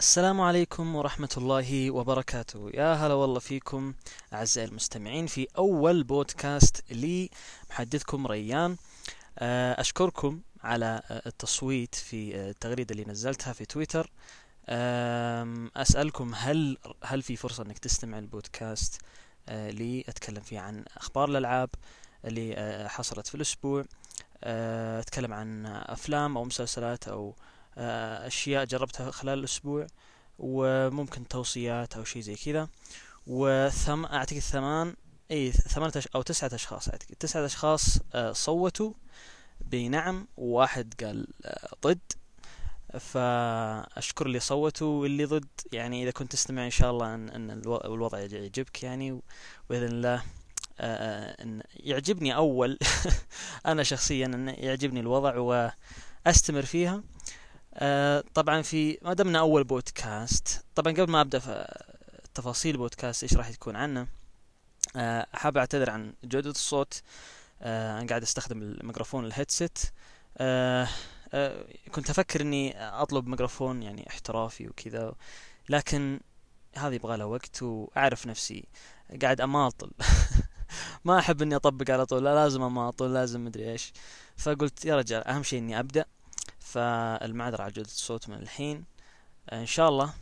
السلام عليكم ورحمة الله وبركاته. يا هلا والله فيكم أعزائي المستمعين في أول بودكاست لي محدثكم ريان. آه، أشكركم على آه، التصويت في آه، التغريدة اللي نزلتها في تويتر. أسألكم هل هل في فرصة إنك تستمع البودكاست لي؟ أتكلم فيه عن أخبار الألعاب اللي حصلت في الأسبوع. أتكلم عن أفلام أو مسلسلات أو آه، أشياء جربتها خلال الأسبوع وممكن توصيات أو شيء زي كذا. وثم أعتقد ثمان أي ثمانية. أو تسعة أشخاص أعتقد. تسعة أشخاص آه، صوتوا بنعم وواحد قال آه، ضد. فأشكر اللي صوتوا واللي ضد. يعني إذا كنت تستمع إن شاء الله أن, أن الو- الوضع يعجبك يعني وبإذن الله أن يعجبني أول أنا شخصيا أن يعجبني الوضع وأستمر فيها. آه، طبعا في ما دامنا أول بودكاست طبعا قبل ما أبدأ في تفاصيل البودكاست إيش راح تكون عنه آه، حاب أعتذر عن جودة الصوت. آه، أنا قاعد أستخدم الميكروفون الهيدسيت. آه، آه، كنت أفكر إني أطلب ميكروفون يعني احترافي وكذا لكن هذا يبغى له وقت وأعرف نفسي. قاعد أماطل. ما أحب إني أطبق على طول لا لازم أماطل لازم مدري إيش. فقلت يا رجال أهم شيء إني أبدأ. فالمعذرة على جودة الصوت من الحين. آه، إن شاء الله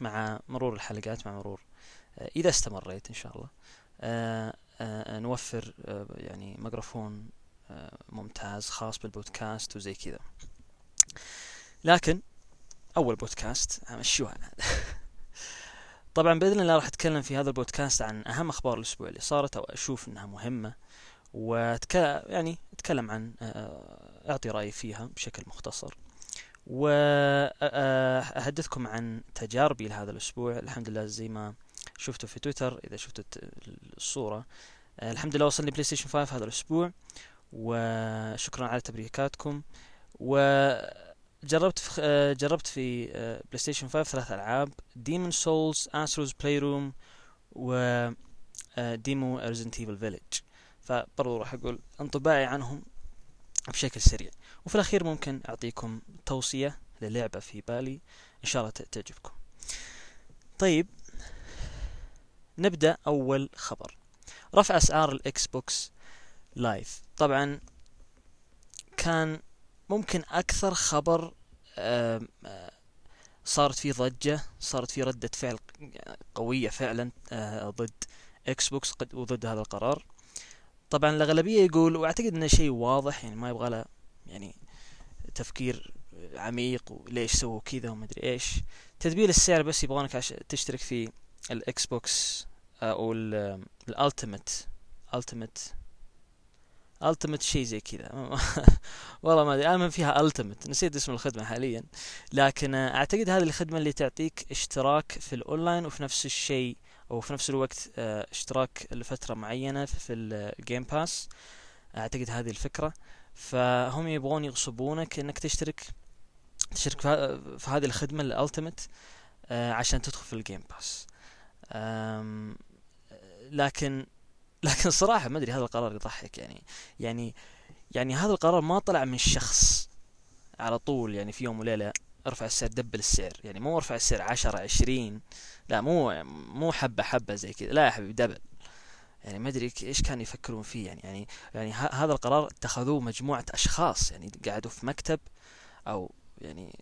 مع مرور الحلقات مع مرور آه، إذا استمريت إن شاء الله آه، نوفر يعني ميكروفون ممتاز خاص بالبودكاست وزي كذا. لكن أول بودكاست همشوها طبعا بإذن الله راح أتكلم في هذا البودكاست عن أهم أخبار الأسبوع اللي صارت أو أشوف أنها مهمة وأتك... يعني أتكلم عن أعطي رأيي فيها بشكل مختصر. وأحدثكم عن تجاربي لهذا الأسبوع. الحمد لله زي ما شفتوا في تويتر إذا شفتوا الصورة. الحمد لله وصلني PlayStation 5 هذا الأسبوع وشكرا على تبريكاتكم. وجربت في جربت في PlayStation 5 ثلاث ألعاب. Demon's Souls Astro's Playroom و demo Resident Evil Village فبرضو راح أقول انطباعي عنهم بشكل سريع. وفي الأخير ممكن أعطيكم توصية للعبة في بالي إن شاء الله تعجبكم. طيب نبدأ أول خبر. رفع أسعار ال Xbox Live. طبعا كان ممكن أكثر خبر آه، صارت فيه ضجة صارت فيه ردة فعل قوية فعلا آه، ضد Xbox وضد هذا القرار. طبعا الأغلبية يقول وأعتقد أنه شيء واضح يعني ما يبغى له يعني تفكير عميق وليش سووا كذا ومدري إيش. تدبيل السعر بس يبغونك عش... تشترك في ال Xbox آه، أو ال Ultimate Ultimate Ultimate شيء زي كذا. والله ما أدري أنا فيها Ultimate نسيت اسم الخدمة حاليا. لكن آه، أعتقد هذه الخدمة اللي تعطيك اشتراك في الأونلاين وفي نفس الشيء أو في نفس الوقت آه، اشتراك لفترة معينة في ال Game Pass أعتقد هذه الفكرة. فهم يبغون يغصبونك إنك تشترك تشترك في, هذه الخدمة ال Ultimate عشان تدخل في ال Game Pass لكن لكن صراحة ما أدري هذا القرار يضحك يعني. يعني يعني هذا القرار ما طلع من شخص على طول يعني في يوم وليلة أرفع السعر double السعر. يعني مو أرفع السعر عشرة عشرين. لا مو مو حبة حبة زي كذا. لا يا حبيبي double. يعني ما أدري إيش كانوا يفكرون فيه. يعني يعني يعني هذا القرار اتخذوه مجموعة أشخاص. يعني قعدوا في مكتب أو يعني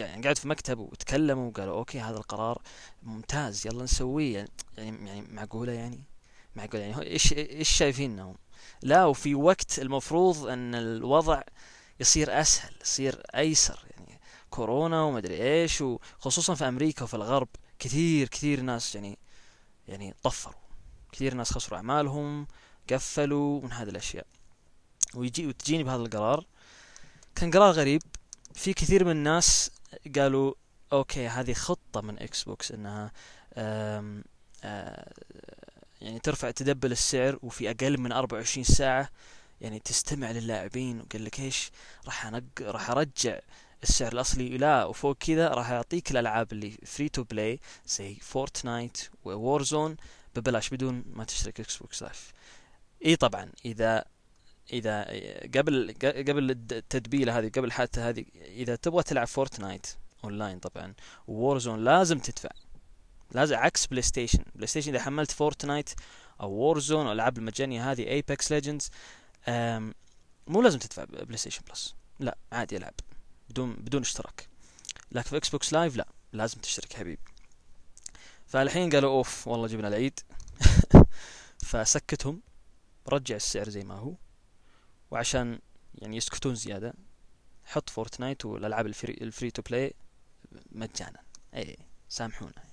يعني قعدوا في مكتب وتكلموا وقالوا okay هذا القرار ممتاز يلا نسويه. يعني يعني يعني معقولة يعني؟ معقولة يعني إيش إيش شايفينهم لا وفي وقت المفروض إن الوضع يصير أسهل يصير أيسر. يعني كورونا وما أدري إيش وخصوصا في أمريكا وفي الغرب. كثير كثير ناس يعني يعني طفروا. كثير ناس خسروا أعمالهم قفلوا من هذه الأشياء. ويجي وتجيني بهذا القرار. كان قرار غريب. في كثير من الناس قالوا okay هذه خطة من Xbox إنها آم آه يعني ترفع تدبل السعر وفي أقل من 24 ساعة يعني تستمع للاعبين. وقال لك إيش؟ راح انق راح أرجع السعر الأصلي لا وفوق كذا راح أعطيك الألعاب اللي free to play زي Fortnite و Warzone ببلاش بدون ما تشترك Xbox Live إي طبعا إذا إذا قبل قبل التدبيله هذه قبل حتى هذه إذا تبغى تلعب Fortnite online طبعا و Warzone لازم تدفع. لازم عكس PlayStation PlayStation إذا حملت Fortnite أو Warzone أو الألعاب المجانية هذه Apex Legends مو لازم تدفع PlayStation Plus لا عادي ألعب. بدون بدون اشتراك. لكن في Xbox Live لا لازم تشترك حبيبي. فالحين قالوا أوف والله جبنا العيد. فسكتهم رجع السعر زي ما هو. وعشان يعني يسكتون زيادة حط Fortnite والألعاب ال free, ال free to play مجانا. اي سامحونا.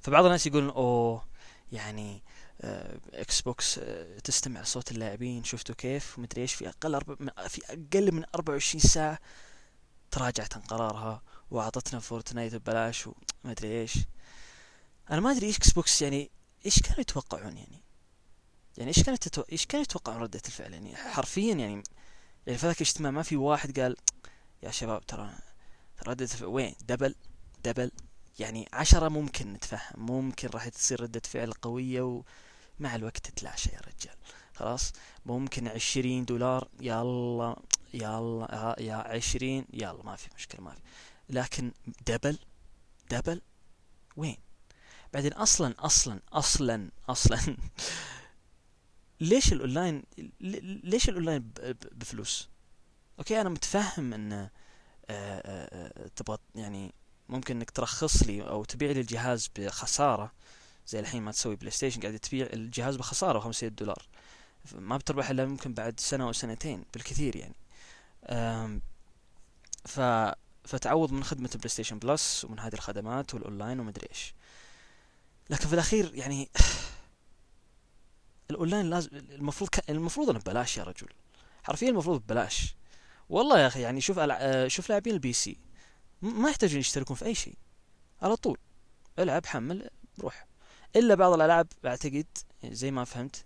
فبعض الناس يقولون أوه يعني X آه، box آه، تستمع صوت اللاعبين شفتوا كيف؟ ومدري إيش في أقل أربع في أقل من 24 ساعة تراجعت عن قرارها وأعطتنا Fortnite ببلاش وما أدري إيش. أنا ما أدري إيش Xbox يعني إيش كانوا يتوقعون يعني؟ يعني إيش كانت تتو... إيش كانوا يتوقعون ردة الفعل يعني؟ حرفيا يعني يعني في ذاك الاجتماع ما في واحد قال يا شباب ترى ردة الفعل وين؟ double double. يعني عشرة ممكن نتفهم ممكن راح تصير ردة فعل قوية ومع الوقت تتلاشى يا رجال. خلاص؟ ممكن عشرين دولار. يلا يلا يا عشرين يلا ما في مشكلة ما في. لكن double؟ double؟ وين؟ بعدين أصلا أصلا أصلا أصلا ليش الأونلاين ليش الأونلاين بفلوس؟ okay أنا متفهم إن آه، آه، آه، تبغى يعني ممكن إنك ترخص لي أو تبيع لي الجهاز بخسارة زي الحين ما تسوي PlayStation قاعد تبيع الجهاز بخسارة 500 دولار. ما بتربح إلا ممكن بعد سنة أو سنتين بالكثير يعني. ف فتعوض من خدمة ال PlayStation Plus ومن هذه الخدمات والأونلاين ومدري إيش. لكن في الأخير يعني الأونلاين لازم المفروض ك... المفروض أنه ببلاش يا رجل. حرفيا المفروض ببلاش. والله يا أخي يعني شوف ألع... آه، شوف لاعبين ال PC ما يحتاجون يشتركون في أي شيء. على طول. العب حمل روح. إلا بعض الألعاب أعتقد زي ما فهمت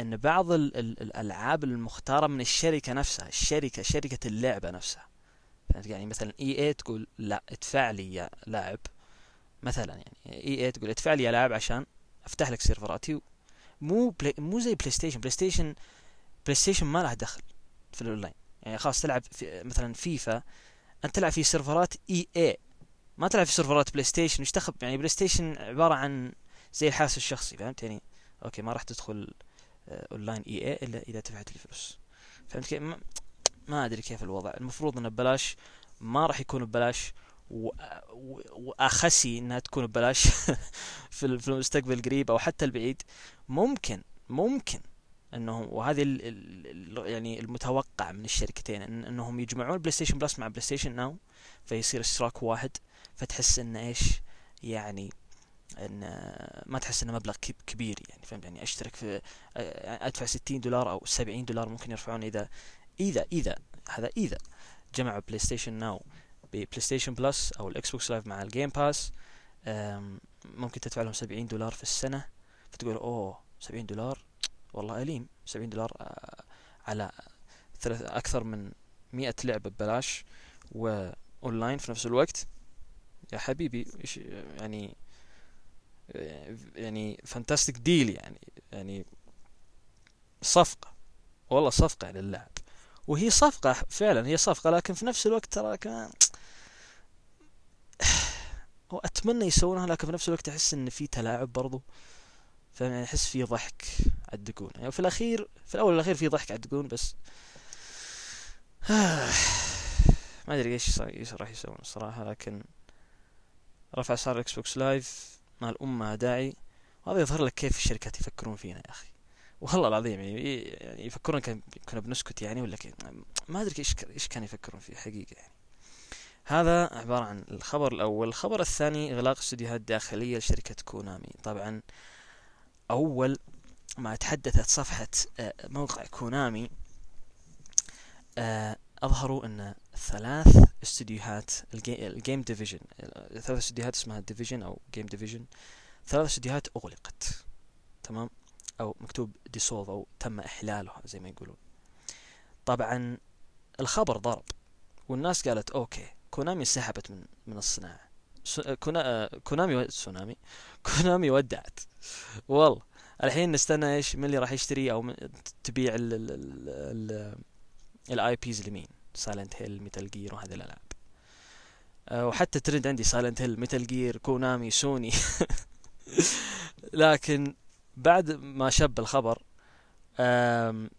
إن بعض ال... ال... الألعاب المختارة من الشركة نفسها الشركة شركة اللعبة نفسها. يعني مثلا EA تقول لا ادفع لي يا لاعب. مثلا يعني EA تقول ادفع لي يا لاعب عشان أفتح لك سيرفراتي مو Play مو زي PlayStation PlayStation PlayStation ما له دخل في الأونلاين. يعني خلاص تلعب في مثلا فيفا أنت تلعب في سيرفرات EA ما تلعب في سيرفرات PlayStation دخل يعني PlayStation عبارة عن زي الحاسب الشخصي فهمت؟ يعني okay ما راح تدخل online EA إلا إذا دفعت لي فلوس فهمت كيف؟ ما, أدري كيف الوضع. المفروض انه ببلاش ما راح يكون ببلاش وأخسي إنها تكون ببلاش في المستقبل القريب أو حتى البعيد. ممكن ممكن انه وهذه ال ال يعني المتوقع من الشركتين إن إنهم يجمعون PlayStation Plus مع PlayStation Now فيصير اشتراك واحد. فتحس انه إيش؟ يعني إن ما تحس إنه مبلغ كبير يعني فهمت؟ يعني أشترك في أدفع 60 دولار أو 70 دولار ممكن يرفعون إذا إذا إذا هذا إذا. جمعوا PlayStation Now ب PlayStation Plus أو ال Xbox Live مع ال Game Pass ممكن تدفع لهم 70 دولار في السنة. فتقول أوه 70 دولار؟ والله أليم. 70 دولار آه، على ثلاث أكثر من 100 لعبة ببلاش وأونلاين في نفس الوقت. يا حبيبي إيش يعني يعني فانتاستيك ديل يعني يعني صفقة والله صفقة للاعب. وهي صفقة فعلا هي صفقة لكن في نفس الوقت ترى كمان وأتمنى يسوونها لكن في نفس الوقت أحس إن في تلاعب برضو. فاهم؟ أحس في ضحك على الدقون يعني في الأخير في الأول والأخير في ضحك على الدقون بس ما أدري إيش راح يسوون الصراحة لكن رفع اسعار ال Xbox Live ما له داعي وهذا يظهر لك كيف الشركات يفكرون فينا يا أخي. والله العظيم يعني, يعني يفكرون كنا بنسكت يعني ولا كيف ما أدري إيش إيش كانوا يفكرون فيه حقيقة يعني. هذا عبارة عن الخبر الأول. الخبر الثاني إغلاق استديوهات داخلية لشركة Konami. طبعا أول ما تحدثت صفحة آه، موقع Konami آه، أظهروا أن ثلاث استديوهات ال game division ثلاث استديوهات اسمها division أو game division ثلاث استديوهات أغلقت تمام أو مكتوب dissolve أو تم إحلالها زي ما يقولون طبعا الخبر ضرب والناس قالت okay Konami سحبت من من الصناعة كونا... Konami سونامي Konami ودعت والله الحين نستنى إيش من اللي راح يشتري أو تبيع ال ال ال ال IPs لمين Silent Hill Metal Gear وهذه الالعاب وحتى ترند عندي Silent Hill Metal Gear Konami Sony لكن بعد ما شب الخبر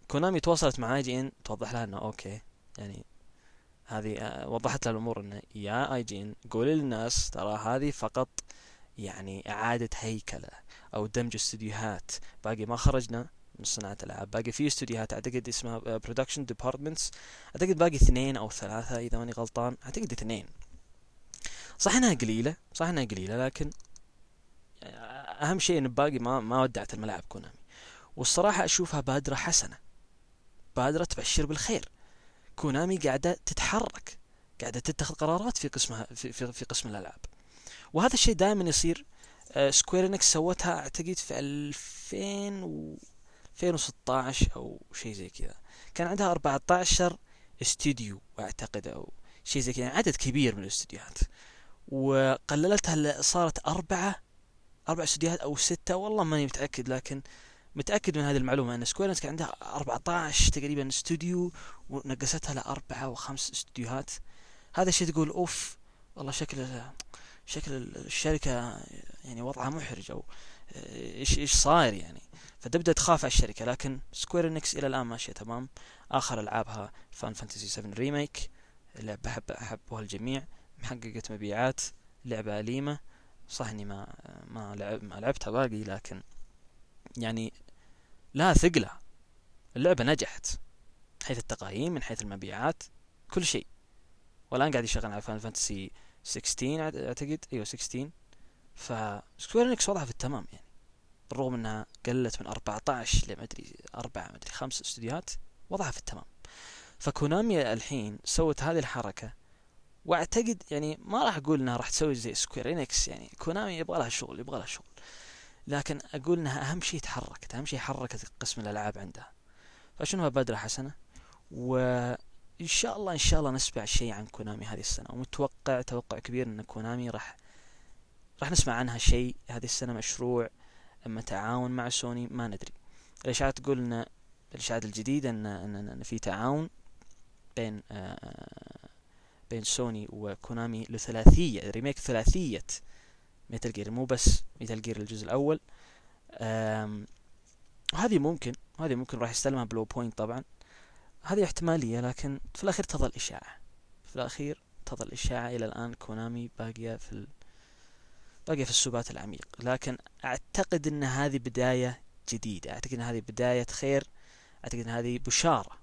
Konami تواصلت مع IGN توضح لها إنه okay يعني هذه آه، وضحت لها الأمور إنه يا IGN قولي للناس ترى هذه فقط يعني إعادة هيكلة أو دمج استديوهات باقي ما خرجنا. من صناعة العاب باقي في استديوهات أعتقد اسمها production departments أعتقد باقي اثنين أو ثلاثة إذا ماني غلطان. أعتقد اثنين. صح إنها قليلة صح إنها قليلة لكن أهم شيء إن باقي ما ما ودعت الملاعب Konami. والصراحة أشوفها بادرة حسنة. بادرة تبشر بالخير. Konami قاعدة تتحرك قاعدة تتخذ قرارات في قسمها في, في, في قسم الألعاب. وهذا الشيء دائما يصير Square Enix سوتها أعتقد في 2000 و 2016 أو شيء زي كذا. كان عندها 14 استديو أعتقد أو شيء زي كذا يعني عدد كبير من الاستديوهات وقللتها صارت أربعة أربع استديوهات أو ستة والله ماني متأكد لكن متأكد من هذه المعلومة أن Square كان عندها 14 تقريبا استوديو ونقصتها لأربعة وخمس استديوهات هذا الشيء تقول أوف والله شكل شكل الشركة يعني وضعها محرج أو إيش إيش صاير يعني. فتبدأ تخاف على الشركة لكن Square Enix إلى الآن ماشية تمام. آخر ألعابها Final Fantasy 7 Remake لعبة أحب أحبها الجميع. محققة مبيعات لعبة أليمة. صح إني ما ما لعب ما لعبتها باقي لكن يعني لا ثقلة. اللعبة نجحت من حيث التقييم من حيث المبيعات كل شيء. والآن قاعد يشتغل على Final Fantasy 16 أعتقد. أيوه 16 ف Square Enix وضعها في التمام يعني. بالرغم انها قلت من 14 لما أدري أربعة ما أدري خمس استديوهات وضعها في التمام. ف Konami الحين سوت هذه الحركة واعتقد يعني ما راح أقول إنها راح تسوي زي Square Enix يعني Konami يبغى لها شغل يبغى لها شغل. لكن أقول إنها أهم شيء تحركت أهم شيء حركت قسم الألعاب عندها. فاشوفها بادرة حسنة؟ وإن شاء الله إن شاء الله نسمع شيء عن كونامي هذه السنة. ومتوقع توقع كبير إن كونامي راح راح نسمع عنها شيء. هذه السنة مشروع أما تعاون مع سوني ما ندري. الاشاعات تقول ان الاشاعات الجديدة ان ان, في تعاون بين آه بين سوني وكونامي لثلاثية ريميك ثلاثية Metal Gear. مو بس Metal Gear الجزء الأول. هذه ممكن هذه ممكن راح يستلمها Bluepoint طبعا. هذه احتمالية لكن في الأخير تظل إشاعة. في الأخير تظل إشاعة إلى الآن Konami باقية في باقية في السبات العميق. لكن أعتقد أن هذه بداية جديدة. أعتقد أن هذه بداية خير. أعتقد أن هذه بشارة.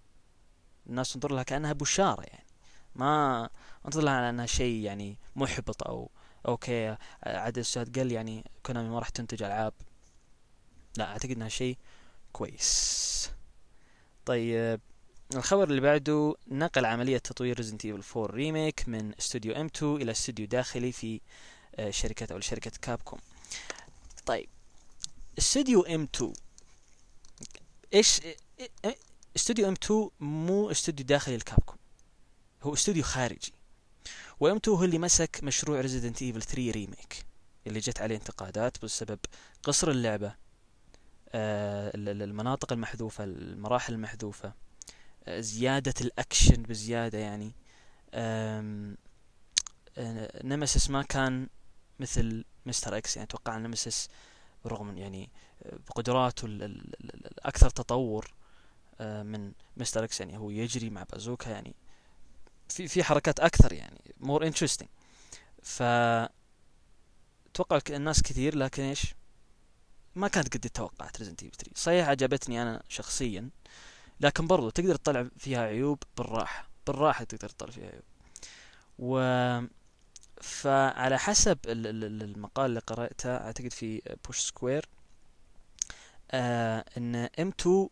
الناس تنظر لها كأنها بشارة يعني. ما تنظر لها على أنها شيء يعني محبط أو okay. عدد الساعات قل يعني Konami ما راح تنتج ألعاب. لا أعتقد أنها شيء كويس. طيب الخبر اللي بعده نقل عملية تطوير Resident Evil 4 Remake من استوديو M2 إلى استوديو داخلي في شركة أو شركة Capcom. طيب استوديو M2 إيش استوديو M2 مو استوديو داخلي ل Capcom هو استوديو خارجي. و M2 هو اللي مسك مشروع Resident Evil 3 Remake اللي جت عليه انتقادات بسبب قصر اللعبة آه المناطق المحذوفة المراحل المحذوفة آه زيادة الأكشن بزيادة يعني. آه Nemesis ما كان مثل Mr. X يعني أتوقع Nemesis برغم يعني بقدراته الأكثر تطور من Mr. X يعني هو يجري مع بازوكا يعني في في حركات أكثر يعني more interesting ف أتوقع الناس كثير لكن إيش؟ ما كانت قد توقعت Resident Evil 3 صحيح عجبتني أنا شخصيا لكن برضو تقدر تطلع فيها عيوب بالراحة بالراحة تقدر تطلع فيها عيوب. و فعلى حسب المقال اللي قرأته أعتقد في Push Square آه إن M2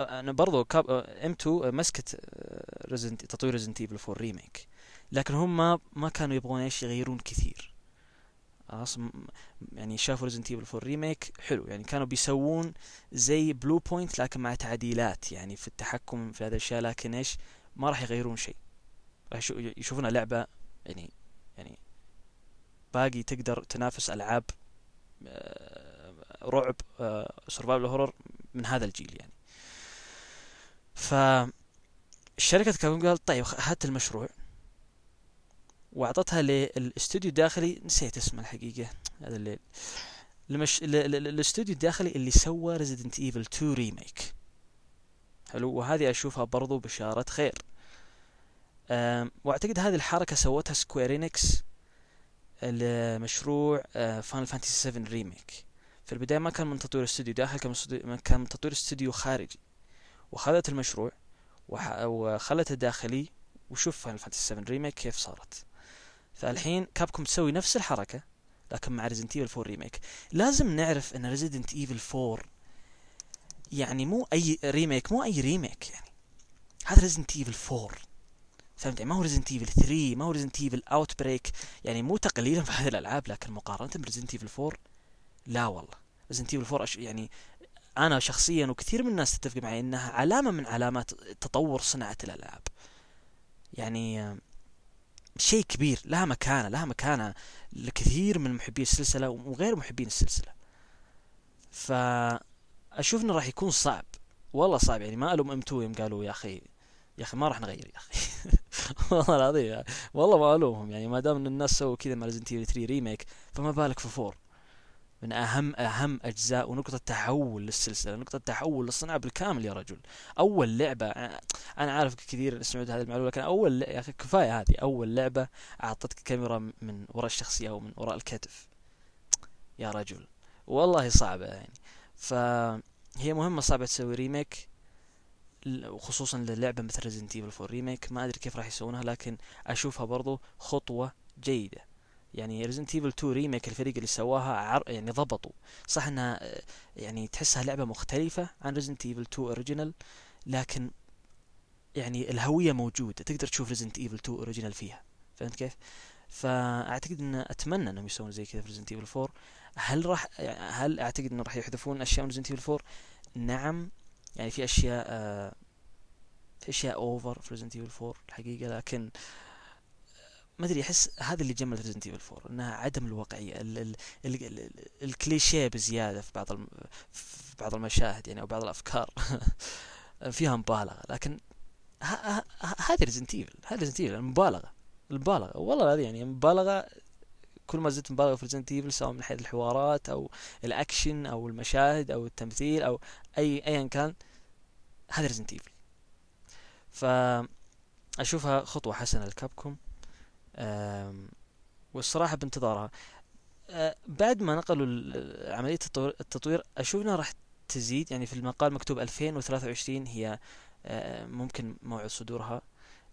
أنا برضو كاب M2 مسكت Resident تطوير Resident Evil 4 remake لكن هم ما كانوا يبغون إيش يغيرون كثير. خلاص يعني شافوا Resident Evil 4 remake حلو. يعني كانوا بيسوون زي Bluepoint لكن مع تعديلات. يعني في التحكم في هذه الأشياء لكن إيش ما راح يغيرون شيء. راح يشوفونها لعبه يعني باقي تقدر تنافس ألعاب رعب survival horror من هذا الجيل يعني. ف الشركة Capcom قال طيب هات المشروع. وأعطتها للاستوديو الداخلي نسيت اسمه الحقيقة هذا الليل المش... ال- ال- ال- الاستوديو الداخلي اللي سوى Resident Evil 2 remake حلو؟ وهذه أشوفها برضو بشارة خير. وأعتقد هذه الحركة سوتها Square Enix لمشروع Final Fantasy 7 remake في البداية ما كان من تطوير استوديو داخل كان من تطوير استوديو خارجي. وخذت المشروع. وخلته داخلي وشوف Final Fantasy 7 remake كيف صارت. فالحين Capcom تسوي نفس الحركة لكن مع Resident Evil 4 remake لازم نعرف إن Resident Evil 4 يعني مو أي remake مو أي remake يعني. هذا Resident Evil 4 فهمت يعني؟ ما هو Resident Evil 3 ما هو Resident Evil Outbreak يعني مو تقليلا في هذه الألعاب لكن مقارنة ب Resident Evil 4 لا والله. Resident Evil 4 أش- يعني أنا شخصيا وكثير من الناس تتفق معي إنها علامة من علامات تطور صناعة الألعاب. يعني شيء كبير لها مكانة لها مكانة لكثير من محبي السلسلة وغير محبين السلسلة. فأشوف إنه راح يكون صعب. والله صعب يعني ما ألوم M2 يوم قالوا يا أخي يا أخي ما راح نغير يا أخي. والله العظيم يعني. والله ما ألومهم يعني ما دام إن الناس سووا كذا مع Resident Evil 3 remake فما بالك في 4 من أهم أهم أجزاء ونقطة تحول للسلسلة نقطة تحول للصناعة بالكامل يا رجل. أول لعبة أنا عارف كثير سمعت هذه المعلومة لكن أول يا أخي كفاية هذه. أول لعبة أعطتك كاميرا من وراء الشخصية أو من وراء الكتف. يا رجل. والله صعبة يعني. فهي مهمة صعبة تسوي remake وخصوصا للعبة مثل Resident Evil 4 remake ما أدري كيف راح يسوونها لكن أشوفها برضو خطوة جيدة. يعني Resident Evil 2 remake الفريق اللي سواها عر... يعني ضبطوا. صح إنها آه، يعني تحسها لعبة مختلفة عن Resident Evil 2 original لكن يعني الهوية موجودة. تقدر تشوف Resident Evil 2 original فيها. فهمت كيف؟ فأعتقد إن أتمنى إنهم يسوون زي كذا في Resident Evil 4 هل راح هل أعتقد إنه راح يحذفون أشياء من Resident Evil 4 نعم يعني في أشياء آه، في أشياء over في Resident Evil 4 الحقيقة لكن ما أدري أحس هذا اللي جمل Resident Evil 4 إنها عدم الواقعية ال ال ال ال ال الكليشيه بزيادة في بعض في بعض المشاهد يعني أو بعض الأفكار. فيها مبالغة لكن هذه Resident Evil هذه Resident Evil المبالغة المبالغة والله هذه يعني مبالغة كل ما زدت مبالغة في Resident Evil سواء من حيث الحوارات أو الأكشن أو المشاهد أو التمثيل أو أي ايا كان هذا Resident Evil فأشوفها خطوة حسنة ل Capcom أم، والصراحة بانتظارها. أه، بعد ما نقلوا عملية التطوير, أشوف إنها راح تزيد. يعني في المقال مكتوب 2023 هي أه، ممكن موعد صدورها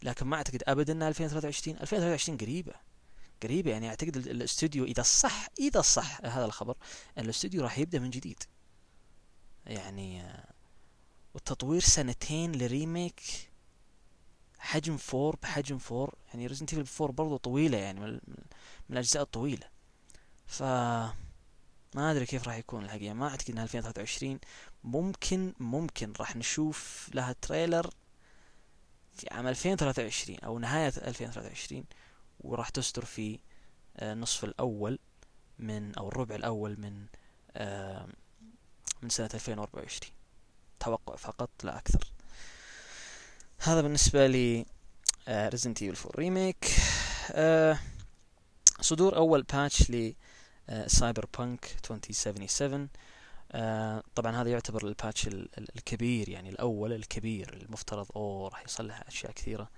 لكن ما أعتقد ابدا إنها 2023 2023 قريبة. قريبه يعني أعتقد ال- الاستوديو إذا صح إذا صح هذا الخبر الاستوديو راح يبدأ من جديد. يعني أه، والتطوير سنتين ل remake حجم four بحجم four يعني Resident Evil 4 برضو طويلة يعني من, الأجزاء الطويلة. ف ما أدري كيف راح يكون الحقيقة ما أعتقد إنها 2023 ممكن ممكن راح نشوف لها trailer في عام 2023 أو نهاية 2023 وراح تصدر في آه، النصف الأول من أو الربع الأول من آه، من سنة 2024 توقع فقط لا أكثر. هذا بالنسبة لي Resident Evil 4 remake صدور أول patch ل Cyberpunk 2077 آه، طبعا هذا يعتبر ال patch ال- ال- الكبير يعني الأول الكبير المفترض أوه راح يصلح أشياء كثيرة.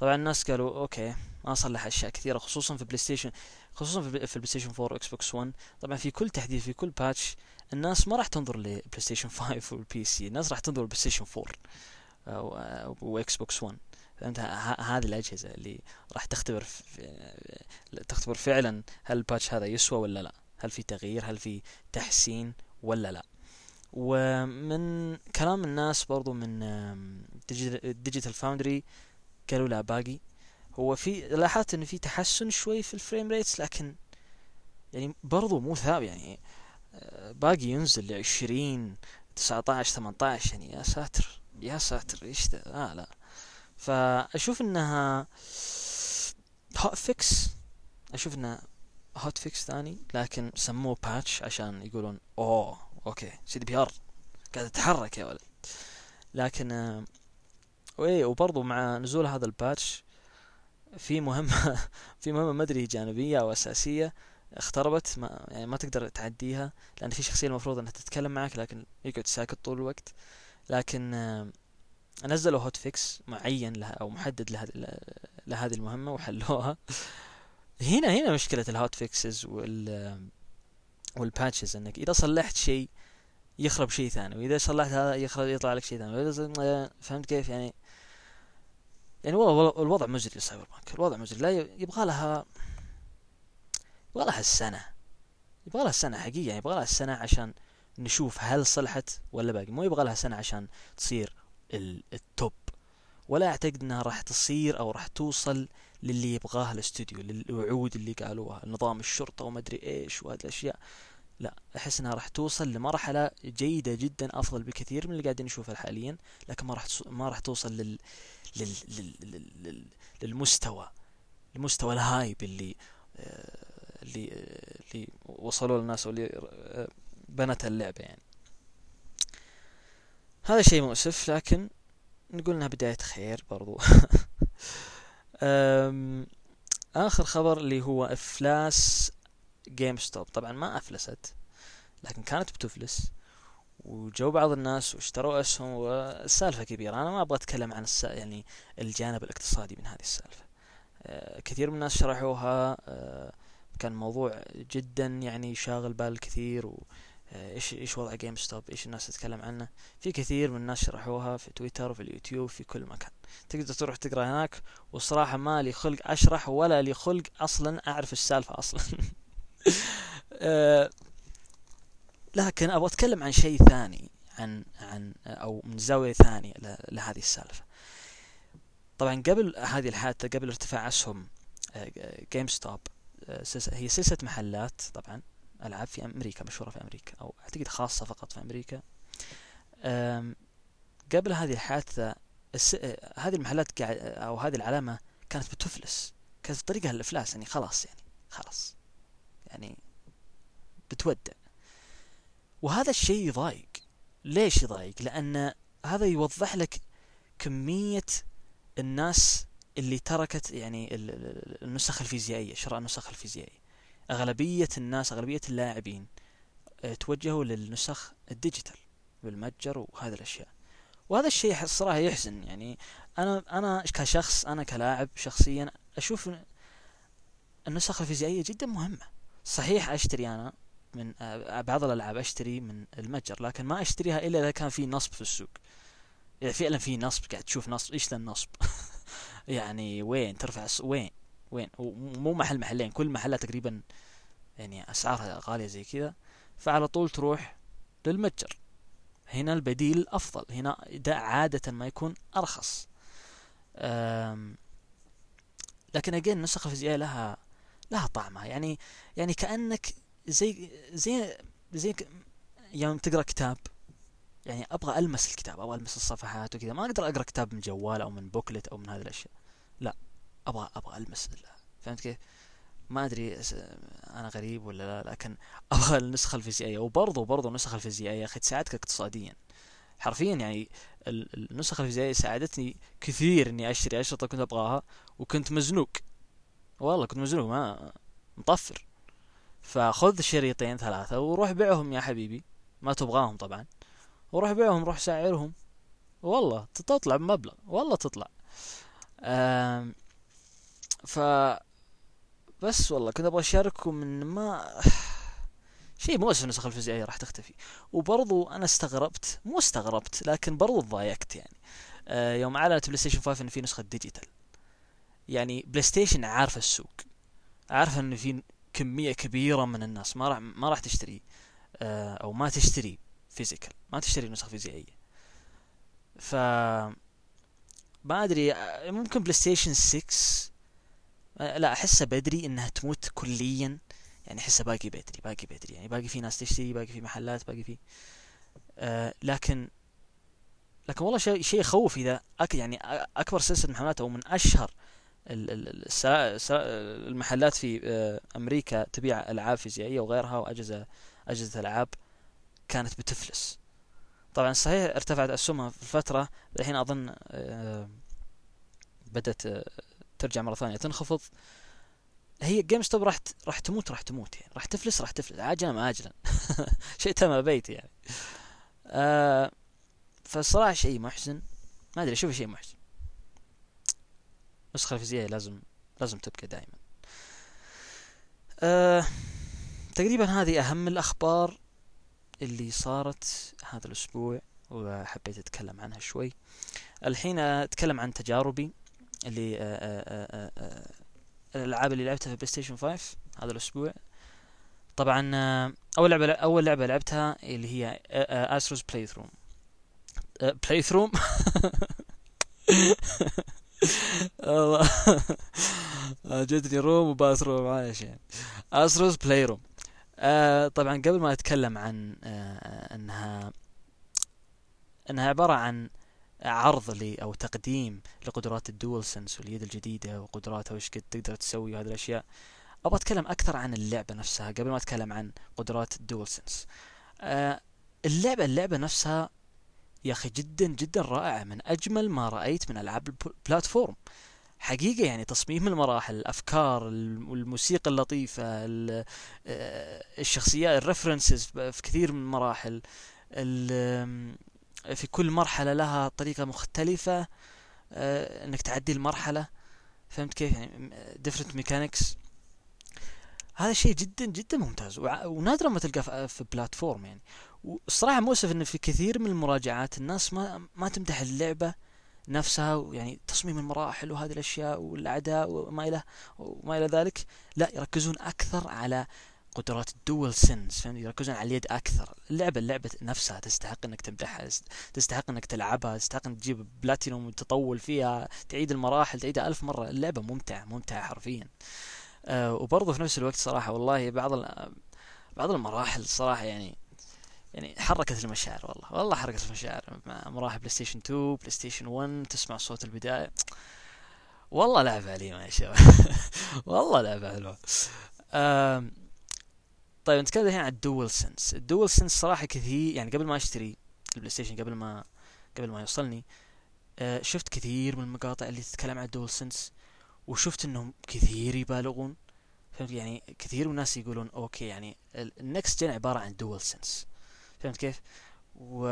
طبعا الناس قالوا okay ما صلح أشياء كثيرة خصوصا في PlayStation خصوصا في ال PlayStation 4 و Xbox 1 طبعا في كل تحديث في كل patch الناس ما راح تنظر ل PlayStation 5 وال PC الناس راح تنظر ل PlayStation 4 أو- أو- و Xbox 1 فهمت هذه الأجهزة اللي راح تختبر تختبر فعلا هل ال patch هذا يسوى ولا لا هل في تغيير هل في تحسين ولا لا. ومن كلام الناس برضو من Digital Foundry قالوا لا باقي. هو في لاحظت انه في تحسن شوي في ال frame rates لكن يعني برضو مو ثابت يعني. آه، باقي ينزل ل 20 19 18 يعني. يا ساتر يا ساتر إيش ذا لا لا. فأشوف إنها hot fix أشوف إنها hot fix ثاني لكن سموه patch عشان يقولون أوه okay CDPR قاعد تتحرك يا ولد. لكن آه، وايه وبرضو مع نزول هذا ال patch في مهمة في مهمة ما أدري جانبية أو أساسية اختربت ما يعني ما تقدر تعديها لأن في شخصية المفروض إنها تتكلم معك لكن يقعد ساكت طول الوقت. لكن آه، نزلوا hot fix معين لها أو محدد لهذه لهذه المهمة وحلوها. هنا هنا مشكلة ال hot fixes وال وال patches إنك إذا صلحت شيء يخرب شيء ثاني وإذا صلحت هذا يخرب يطلع لك شيء ثاني. فهمت كيف؟ يعني يعني والله الوضع مزري ل Cyberpunk الوضع مزري لا يبغى لها يبغى لها السنة. يبغى لها السنة حقيقة يعني يبغى لها السنة عشان نشوف هل صلحت ولا باقي. مو يبغى لها سنة عشان تصير ال top ولا اعتقد إنها راح تصير أو راح توصل للي يبغاه الاستوديو للوعود اللي قالوها نظام الشرطة وما أدري إيش وهذه الأشياء. لا أحس إنها راح توصل لمرحلة جيدة جدا أفضل بكثير من اللي قاعدين نشوفه حاليا لكن ما راح ما راح توصل لل... لل... لل... لل... للمستوى المستوى ال hype اللي آه، اللي اللي وصلوا للناس واللي آه، بنت اللعبة يعني. هذا شيء مؤسف لكن نقول إنها بداية خير برضو. آخر خبر اللي هو إفلاس GameStop. طبعا ما أفلست لكن كانت بتفلس وجو بعض الناس واشتروا اسهم والسالفة كبيرة. أنا ما أبغى أتكلم عن الس... يعني الجانب الاقتصادي من هذه السالفة. أه كثير من الناس شرحوها. أه كان موضوع جدا يعني شاغل بال الكثير و آه، إيش إيش وضع GameStop إيش الناس تتكلم عنه. في كثير من الناس شرحوها في تويتر وفي اليوتيوب في كل مكان. تقدر تروح تقرأ هناك وصراحه ما لي خلق أشرح ولا لي خلق أصلا أعرف السالفة أصلا. آه، لكن أبغى أتكلم عن شيء ثاني عن عن أو من زاوية ثانية لهذه السالفة طبعا قبل هذه الحادثة قبل ارتفاع أسهم GameStop هي سلسلة محلات طبعا ألعاب في أمريكا مشهورة في أمريكا أو أعتقد خاصة فقط في أمريكا قبل هذه الحادثة. هذه المحلات أو هذه العلامة كانت بتفلس كانت في طريقها للافلاس يعني خلاص يعني خلاص يعني بتودع. وهذا الشيء يضايق. ليش يضايق؟ لأن هذا يوضح لك كمية الناس اللي تركت يعني النسخ الفيزيائية شراء النسخ الفيزيائيه أغلبية الناس أغلبية اللاعبين آه، توجهوا للنسخ الديجيتال بالمتجر وهذه الأشياء. وهذا الشيء الصراحة يحزن. يعني أنا أنا كشخص أنا كلاعب شخصيا أشوف النسخ الفيزيائية جدا مهمة. صحيح أشتري أنا من آه، بعض الألعاب أشتري من المتجر لكن ما أشتريها إلا إذا كان في نصب في السوق. إذا فعلا في نصب قاعد تشوف نصب إيش ذا النصب؟ يعني وين ترفع وين؟ وين؟ مو محل محلين كل محلها تقريبا يعني أسعارها غالية زي كذا. فعلى طول تروح للمتجر. هنا البديل أفضل. هنا ده عادة ما يكون أرخص. لكن أجين النسخه الفيزيائيه لها لها طعمها. يعني يعني كأنك زي زي زي يوم تقرأ كتاب يعني أبغى ألمس الكتاب أو ألمس الصفحات وكذا ما أقدر أقرأ كتاب من جوال أو من بوكلت أو من هذه الأشياء. لا أبغى أبغى ألمس فهمت كيف؟ ما أدري أنا غريب ولا لا لكن أبغى النسخة الفيزيائية. وبرضه برضه النسخة الفيزيائية أخي تساعدك اقتصاديا. حرفيا يعني النسخة الفيزيائية ساعدتني كثير إني أشتري أشرطة كنت أبغاها وكنت مزنوق. والله كنت مزنوق ما مطفر. فخذ شريطين ثلاثة وروح بيعهم يا حبيبي. ما تبغاهم طبعا. وروح بيعهم روح سعرهم. والله تطلع بمبلغ. والله تطلع. ف بس والله كنت أبغى أشارككم إن ما شيء مؤسف النسخ الفيزيائية راح تختفي. وبرضو أنا استغربت مو استغربت لكن برضو تضايقت يعني. آه يوم أعلنت PlayStation 5 إن في نسخة digital. يعني PlayStation عارفه السوق عارفه ان في كمية كبيرة من الناس ما راح ما راح تشتري آه أو ما تشتري physical ما تشتري نسخ فيزيائية. ف ما أدري آه، ممكن PlayStation 6 آه، لا أحسها بدري إنها تموت كليا. يعني أحسها باقي بدري باقي بدري يعني باقي في ناس تشتري باقي في محلات باقي في آه لكن لكن والله شيء شيء يخوف إذا أك يعني أكبر سلسلة محلات أو من أشهر المحلات في آه، أمريكا تبيع ألعاب فيزيائية وغيرها وأجهزة أجهزة ألعاب كانت بتفلس. طبعا صحيح ارتفعت اسهمها في الفترة الحين أظن آه، بدأت ترجع مرة ثانية تنخفض. هي GameStop راح راح تموت راح تموت يعني. راح تفلس راح تفلس. عاجلا أم آجلا؟ شئت أم أبيت يعني. آه فالصراحه شيء محزن. ما أدري اشوفه شيء محزن. النسخه الفيزيائيه لازم لازم تبقى دائما آه تقريبا هذه أهم الأخبار اللي صارت هذا الأسبوع وحبيت أتكلم عنها شوي. الحين أتكلم عن تجاربي اللي آه آه آه الألعاب اللي لعبتها في PlayStation 5 هذا الأسبوع. طبعا أول لعبة أول لعبة لعبتها اللي هي Astro's playthrough playthrough والله جتني room و bathroom معلش يعني. Astro's Playroom طبعا قبل ما أتكلم عن آه إنها إنها عبارة عن عرض لي أو تقديم لقدرات الدول سنس واليد الجديدة وقدراتها وش قد تقدر تسوي وهذه الأشياء. أبغى أتكلم أكثر عن اللعبة نفسها قبل ما أتكلم عن قدرات الدول سنس آه اللعبة اللعبة نفسها يا أخي جدا جدا رائعه من أجمل ما رأيت من ألعاب البلاتفورم حقيقة يعني تصميم المراحل الأفكار الموسيقى اللطيفة الشخصيات ال references في كثير من المراحل في كل مرحلة لها طريقة مختلفة إنك تعدي المرحلة. فهمت كيف؟ يعني different mechanics هذا شيء جدا جدا ممتاز. ونادرا ما تلقاه في platform يعني. والصراحة مؤسف إن في كثير من المراجعات الناس ما ما تمدح اللعبة نفسها يعني تصميم المراحل وهذه الأشياء والأعداء وما إلى وما إلى ذلك. لا يركزون أكثر على قدرات ال DualSense يركزون على اليد أكثر. اللعبة اللعبة نفسها تستحق إنك تمدحها تستحق إنك تلعبها تستحق إنك تجيب بلاتينوم وتطول فيها تعيد المراحل تعيدها ألف مرة. اللعبة ممتعة ممتعة حرفيا. وبرضه في نفس الوقت صراحة والله بعض بعض المراحل صراحة يعني يعني حركت المشاعر والله والله حركت المشاعر مع مراحل PlayStation 2 PlayStation 1 تسمع صوت البداية. والله لعبة عظيمة يا شباب. والله لعبة حلوة طيب نتكلم الحين عن ال DualSense ال DualSense صراحة كثير يعني قبل ما أشتري ال PlayStation قبل ما قبل ما يوصلني أه شفت كثير من المقاطع اللي تتكلم عن ال DualSense وشفت إنهم كثير يبالغون. فهمت يعني كثير من الناس يقولون okay يعني ال next gen عبارة عن DualSense فهمت كيف؟ و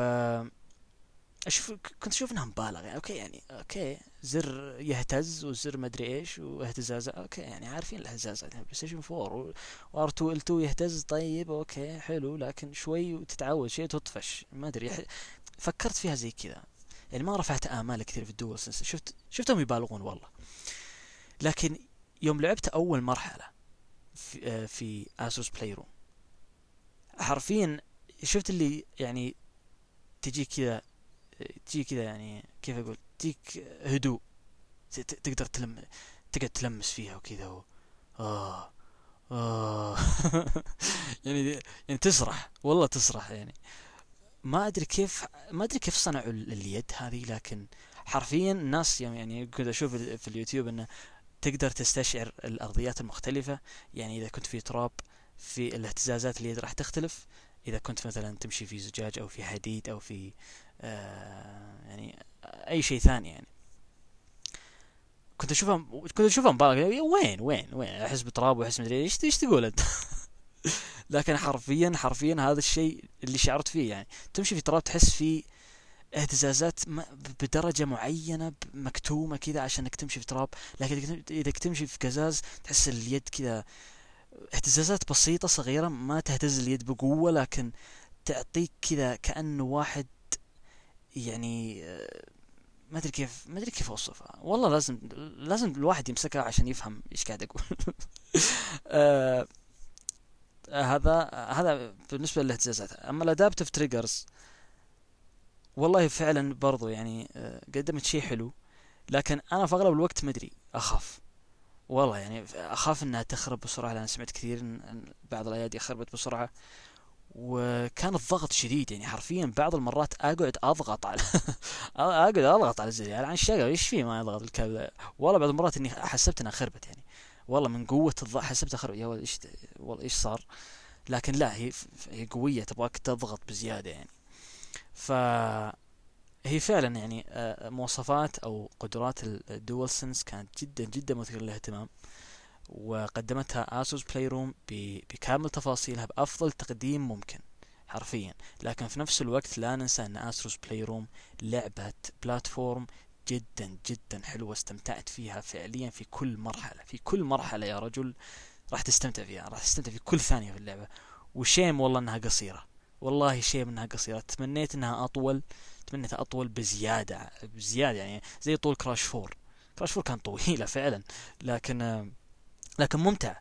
أشوف كنت أشوف إنها مبالغة. يعني okay يعني okay زر يهتز وزر مدري إيش واهتزاز أوكي يعني عارفين الاهتزازات يعني PlayStation 4 و R2 L2 يهتز طيب okay حلو لكن شوي وتتعود شيء تطفش. ما أدري فكرت فيها زي كذا. يعني ما رفعت آمال كثير في ال DualSense شفت شفتهم يبالغون والله. لكن يوم لعبت أول مرحلة في, Astro's Playroom حرفيا شفت اللي يعني تجي كذا تجي كذا يعني كيف أقول تجيك هدوء. تقدر تلم تقعد تلمس فيها وكذا و... آه آه. يعني يعني تسرح والله تسرح يعني. ما أدري كيف ما أدري كيف صنعوا اليد هذه لكن حرفيا الناس يعني كنت أشوف في اليوتيوب إنه تقدر تستشعر الأرضيات المختلفة. يعني إذا كنت في تراب في الاهتزازات اليد راح تختلف. إذا كنت مثلا تمشي في زجاج أو في حديد أو في آه يعني أي شيء ثاني يعني. كنت اشوفها كنت اشوفها مبالغ وين وين وين؟ أحس بتراب وأحس مدري إيش إيش تقول أنت؟ لكن حرفيا حرفيا هذا الشيء اللي شعرت فيه يعني. تمشي في تراب تحس في اهتزازات بدرجة معينة مكتومة كذا عشان إنك تمشي في تراب. لكن إذا تمشي في قزاز تحس اليد كذا اهتزازات بسيطة صغيرة ما تهتز اليد بقوة لكن تعطيك كذا كأنه واحد يعني ما أدري كيف ما أدري كيف أوصفها. والله لازم لازم الواحد يمسكها عشان يفهم إيش قاعد أقول. آه هذا هذا بالنسبة للاهتزازات. أما الادابتف تريجرز والله فعلا برضو يعني قدمت شيء حلو لكن أنا في أغلب الوقت ما أدري أخاف. والله يعني أخاف إنها تخرب بسرعة لأن سمعت كثير إن بعض الأيادي خربت بسرعة. وكان الضغط شديد يعني حرفيا بعض المرات أقعد أضغط على أقعد أضغط على الزر يعني عن الشغل إيش في ما اضغط الكابل والله بعض المرات إني حسبت إنها خربت يعني. والله من قوة الضغط حسبتها خربت يا ولد إيش والله إيش صار؟ لكن لا هي هي قوية تبغاك تضغط بزيادة يعني. ف هي فعلا يعني آه، مواصفات أو قدرات ال DualSense كانت جدا جدا مثيرة للاهتمام وقدمتها Astro's Playroom بكامل تفاصيلها بأفضل تقديم ممكن حرفيا. لكن في نفس الوقت لا ننسى إن Astro's Playroom لعبة platform جدا جدا حلوة استمتعت فيها فعليا في كل مرحلة في كل مرحلة يا رجل راح تستمتع فيها راح تستمتع في كل ثانية في اللعبة. و shame والله إنها قصيرة. والله shame انها قصيرة تمنيت إنها أطول تمنيتها أطول بزيادة بزيادة يعني زي طول Crash Four. Crash Four كان طويلة فعلا لكن لكن ممتع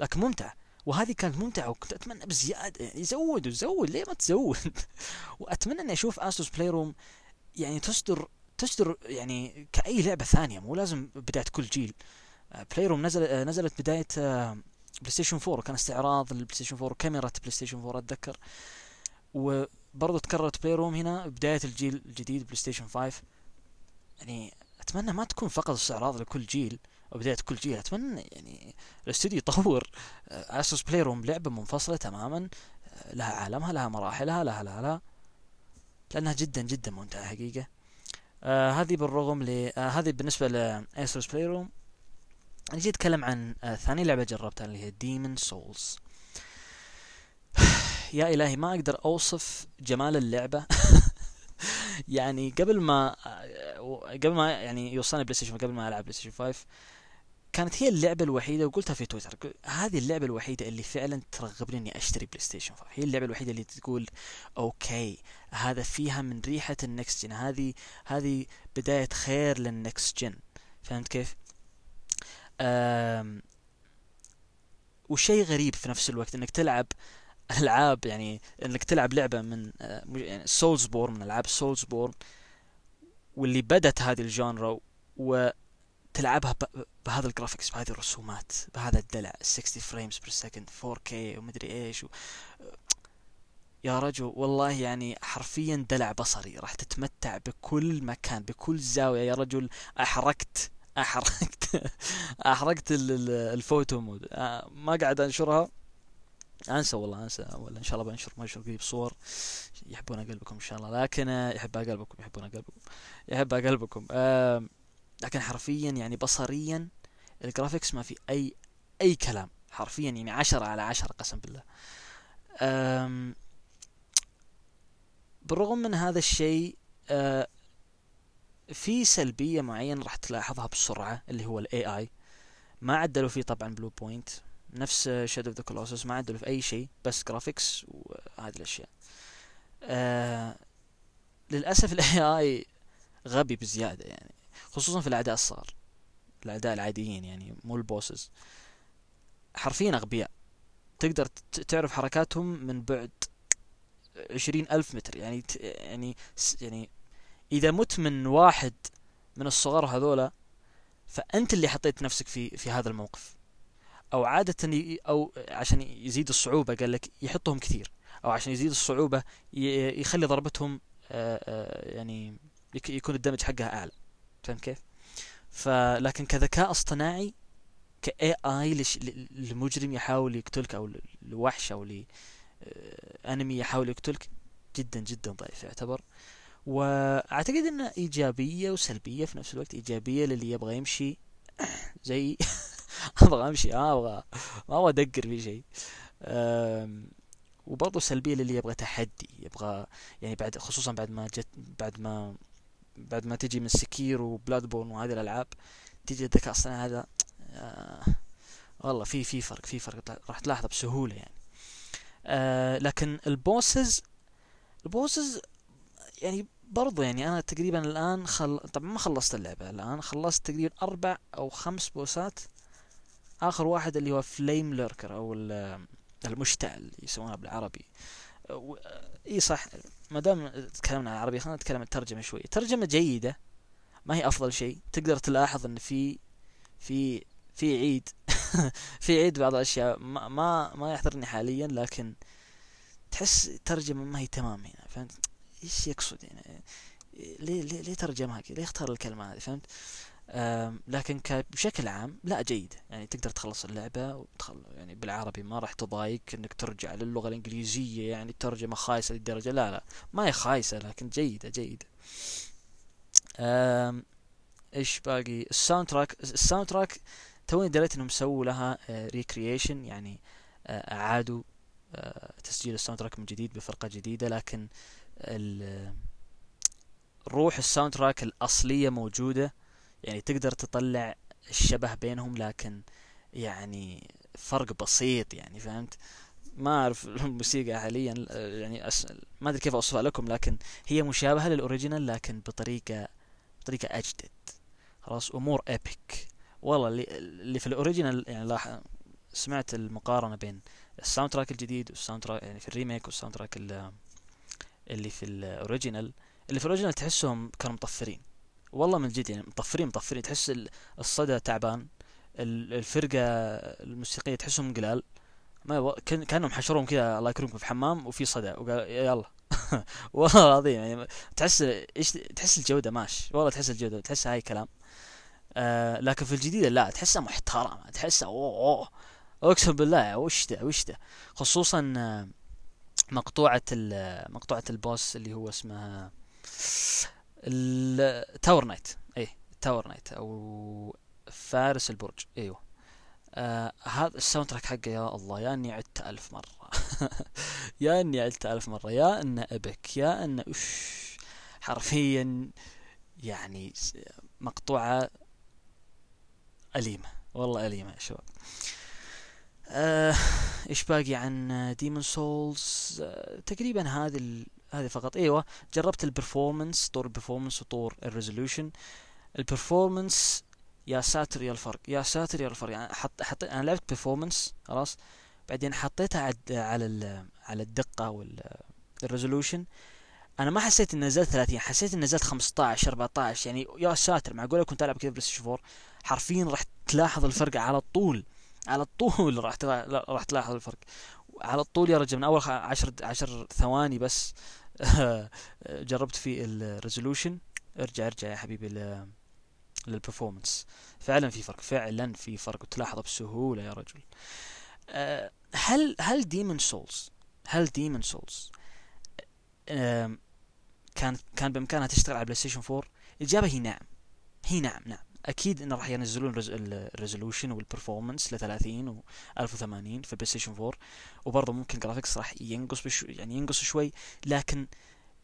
لكن ممتع. وهذه كانت ممتعة وكنت أتمنى بزيادة. يعني زود وزود ليه ما تزود؟ وأتمنى إني أشوف Astro's Playroom يعني تصدر تصدر يعني كأي لعبة ثانية. مو لازم بداية كل جيل. Playroom نزل نزلت بداية PlayStation 4 كان استعراض لل PlayStation 4 كاميرا PlayStation 4 أتذكر. وبرضه تكررت Playroom هنا بداية الجيل الجديد PlayStation 5 يعني أتمنى ما تكون فقط استعراض لكل جيل أو بداية كل جيل. أتمنى يعني الاستوديو يطور. Astro's Playroom لعبة منفصلة تماما. لها عالمها لها مراحلها لها لها لها. لأنها جدا جدا ممتعه حقيقة. آه هذه بالرغم ل آه هذه بالنسبة ل Astro's Playroom نجي أتكلم عن آه ثاني لعبة جربتها اللي هي Demon's Souls يا إلهي ما أقدر أوصف جمال اللعبة. يعني قبل ما قبل ما يعني يوصلني PlayStation قبل ما ألعب PlayStation 5 كانت هي اللعبة الوحيدة وقلتها في تويتر هذه اللعبة الوحيدة اللي فعلا ترغبني إني أشتري PlayStation 5 هي اللعبة الوحيدة اللي تقول okay هذا فيها من ريحة ال next gen هذه هذه بداية خير لل next gen فهمت كيف؟ وشيء غريب في نفس الوقت إنك تلعب ألعاب يعني إنك تلعب لعبة من آه، يعني Soulsborne من ألعاب Soulsborne واللي بدت هذه ال genre و تلعبها بهذا ال graphics بهذه الرسومات بهذا الدلع 60 frames per second 4K ومدري إيش و... يا رجل والله يعني حرفيا دلع بصري راح تتمتع بكل مكان بكل زاوية. يا رجل أحرقت أحرقت أحرقت ال photo mode. آه، ما قاعد أنشرها. انسى والله انسى. ولا إن شاء الله بنشر بنشر قريب صور يحبون قلبكم إن شاء الله. لكن يحب قلبكم يحبون قلبكم يحب قلبكم. لكن حرفيا يعني بصريا ال graphics ما في أي أي كلام. حرفيا يعني عشرة على عشرة قسم بالله. أم بالرغم من هذا الشيء في سلبية معينة راح تلاحظها بسرعة اللي هو ال AI ما عدلوا فيه طبعا Bluepoint نفس Shadow of the Colossus ما عدلوا في أي شيء بس graphics وهذه الأشياء. أه للأسف ال AI غبي بزيادة يعني خصوصا في الاعداء الصغار الاعداء العاديين يعني مو البوسز. حرفيا أغبياء. تقدر تعرف حركاتهم من بعد عشرين ألف متر. يعني يعني يعني إذا مت من واحد من الصغار هذولا فأنت اللي حطيت نفسك في في هذا الموقف. أو عادة أو عشان يزيد الصعوبة قال لك يحطهم كثير. أو عشان يزيد الصعوبة يخلي ضربتهم يعني يكون الدمج حقها أعلى. فهمت كيف؟ فلكن كذكاء اصطناعي كاي اي لمجرم يحاول يقتلك أو لوحش أو لانمي يحاول يقتلك جدا جدا ضعيف يعتبر. وأعتقد إنه إيجابية وسلبية في نفس الوقت إيجابية للي يبغى يمشي زي أبغى أمشي ما أبغى ما أبغى أدقر في شيء. وبرضه سلبية للي يبغى تحدي يبغى يعني بعد خصوصا بعد ما جت بعد ما بعد ما تجي من Sekiro و Bloodborne وهذه الألعاب تجي الذكاء الصناعي هذا آه والله في في فرق في فرق راح تلاحظه بسهولة يعني. آه لكن ال bosses ال bosses يعني برضو يعني أنا تقريبا الآن خل... طبعا ما خلصت اللعبة الآن خلصت تقريبا أربع أو خمس بوسات آخر واحد اللي هو فليم ليركر أو المشتعل يسمونه بالعربي. إي صح ما دام تكلمنا عن العربي خلينا نتكلم الترجمة شوي. الترجمه جيدة ما هي أفضل شيء. تقدر تلاحظ إن في في في عيد. في عيد بعض الأشياء. ما ما, ما يحضرني حاليا لكن تحس الترجمه ما هي تمام هنا فهمت؟ إيش يقصد يعني ليه ليه, ليه ترجمها كذا؟ ليه اختار الكلمة هذه؟ فهمت؟ لكن بشكل عام لا جيد. يعني تقدر تخلص اللعبة وتخل يعني بالعربي ما راح تضايق إنك ترجع للغة الإنجليزية يعني الترجمة خايسة للدرجة. لا لا ما هي خايسة لكن جيدة جيدة. إيش باقي؟ ال soundtrack ال soundtrack توني دريت إنهم سووا لها recreation يعني آه، أعادوا آه، تسجيل ال soundtrack من جديد بفرقة جديدة. لكن روح ال soundtrack الأصلية موجودة. يعني تقدر تطلع الشبه بينهم لكن يعني فرق بسيط يعني فهمت؟ ما أعرف الموسيقى حاليا يعني أس... ما أدري كيف أوصفها لكم لكن هي مشابهة لل original لكن بطريقة بطريقة أجدد. خلاص more epic والله اللي, اللي في ال original يعني لاح... سمعت المقارنة بين ال soundtrack الجديد وال soundtrack يعني في ال remake وال soundtrack ال- اللي في الأوريجينال. اللي في الأوريجينال تحسهم كانوا مطفرين. والله من جد يعني مطفرين مطفرين. تحس ال- الصدى تعبان ال- الفرقة الموسيقية تحسهم قلال. ما كأنهم حشروهم كذا الله يكرمكم في حمام وفي صدى. وقال يلا والله العظيم يعني تحس إيش تحس الجودة ماشي والله تحس الجودة تحس هاي كلام. آه لكن في الجديدة لا تحسها محترمة. تحسها أوه أوه. أقسم بالله وش ده وش ده خصوصا آه، مقطوعة ال- مقطوعة ال boss اللي هو اسمها ال Tower Knight إيه Tower Knight أو فارس البرج. إيوه. آه هذا ال soundtrack حقه يا الله يا إني عدت ألف مرة. يا إني عدت ألف مرة. يا انه epic يا انه اش حرفيا يعني مقطوعة أليمة. والله أليمة يا شباب. آه إيش باقي عن ديمون سولز آه تقريبا هذه. هذه فقط. إيوه جربت البرفورمانس طور البرفورمانس وطور الريزولوشن البرفورمانس يا ساتر يا الفرق يا ساتر يا الفرق. يعني حط حط أنا لعبت performance خلاص. بعدين حطيتها. على ال... على الدقة وال resolution أنا ما حسيت اني نزلت 30 حسيت اني نزلت 15 14 يعني يا ساتر معقولة كنت ألعب كذا بلاي ستيشن 4 حرفيا راح تلاحظ الفرق على طول على طول راح راح تلاحظ الفرق. على الطول يا رجل من أول خ- عشر عشر ثواني بس. جربت في ال resolution. ارجع ارجع يا حبيبي. لل performance فعلا في فرق فعلا في فرق. وتلاحظه بسهولة يا رجل. أه، هل هل ديمون سولز هل ديمون سولز كان كان بإمكانها تشتغل على بلاي ستيشن 4 الاجابه هي نعم. هي نعم نعم. أكيد انه راح ينزلون ال resolution وال performance ل 30 و 1080 في بلاي ستيشن 4 وبرضه ممكن graphics راح ينقص بشو يعني ينقص شوي. لكن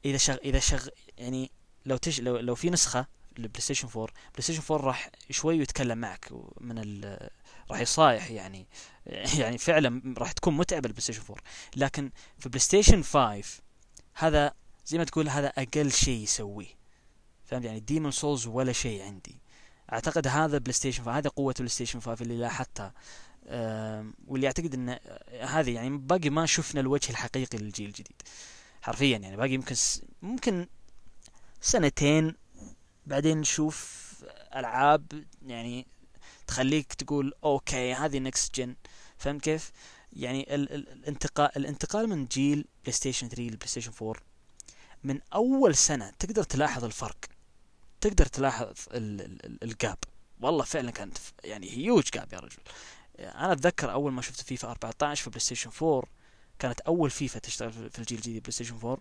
إذا شغ إذا شغ يعني لو تش لو لو في نسخة للبلاي ستيشن 4 بلاي ستيشن 4 راح شوي يتكلم معك من ال راح يصايح يعني. يعني فعلا راح تكون متعبة البلاي ستيشن 4 لكن في بلاي ستيشن 5 هذا زي ما تقول هذا أقل شيء يسويه. فهمت يعني ديمون سولز ولا شيء عندي. أعتقد هذا بلاي ستيشن 5 هذا قوة بلاي ستيشن 5 اللي لاحظتها. واللي أعتقد إن هذه يعني باقي ما شفنا الوجه الحقيقي للجيل الجديد. حرفيا يعني باقي يمكن س... ممكن سنتين بعدين نشوف ألعاب يعني تخليك تقول okay هذه next gen فهمت كيف؟ يعني ال... ال... الانتقال الانتقال من جيل بلاي ستيشن 3 لبلاي ستيشن 4 من أول سنة تقدر تلاحظ الفرق. تقدر تلاحظ ال... ال... ال- ال gap والله فعلا كانت يعني huge gap يا رجل. أنا أتذكر أول ما شفت فيفا 14 في بلاي ستيشن 4 كانت أول فيفا تشتغل في الجيل الجديد بلاي ستيشن 4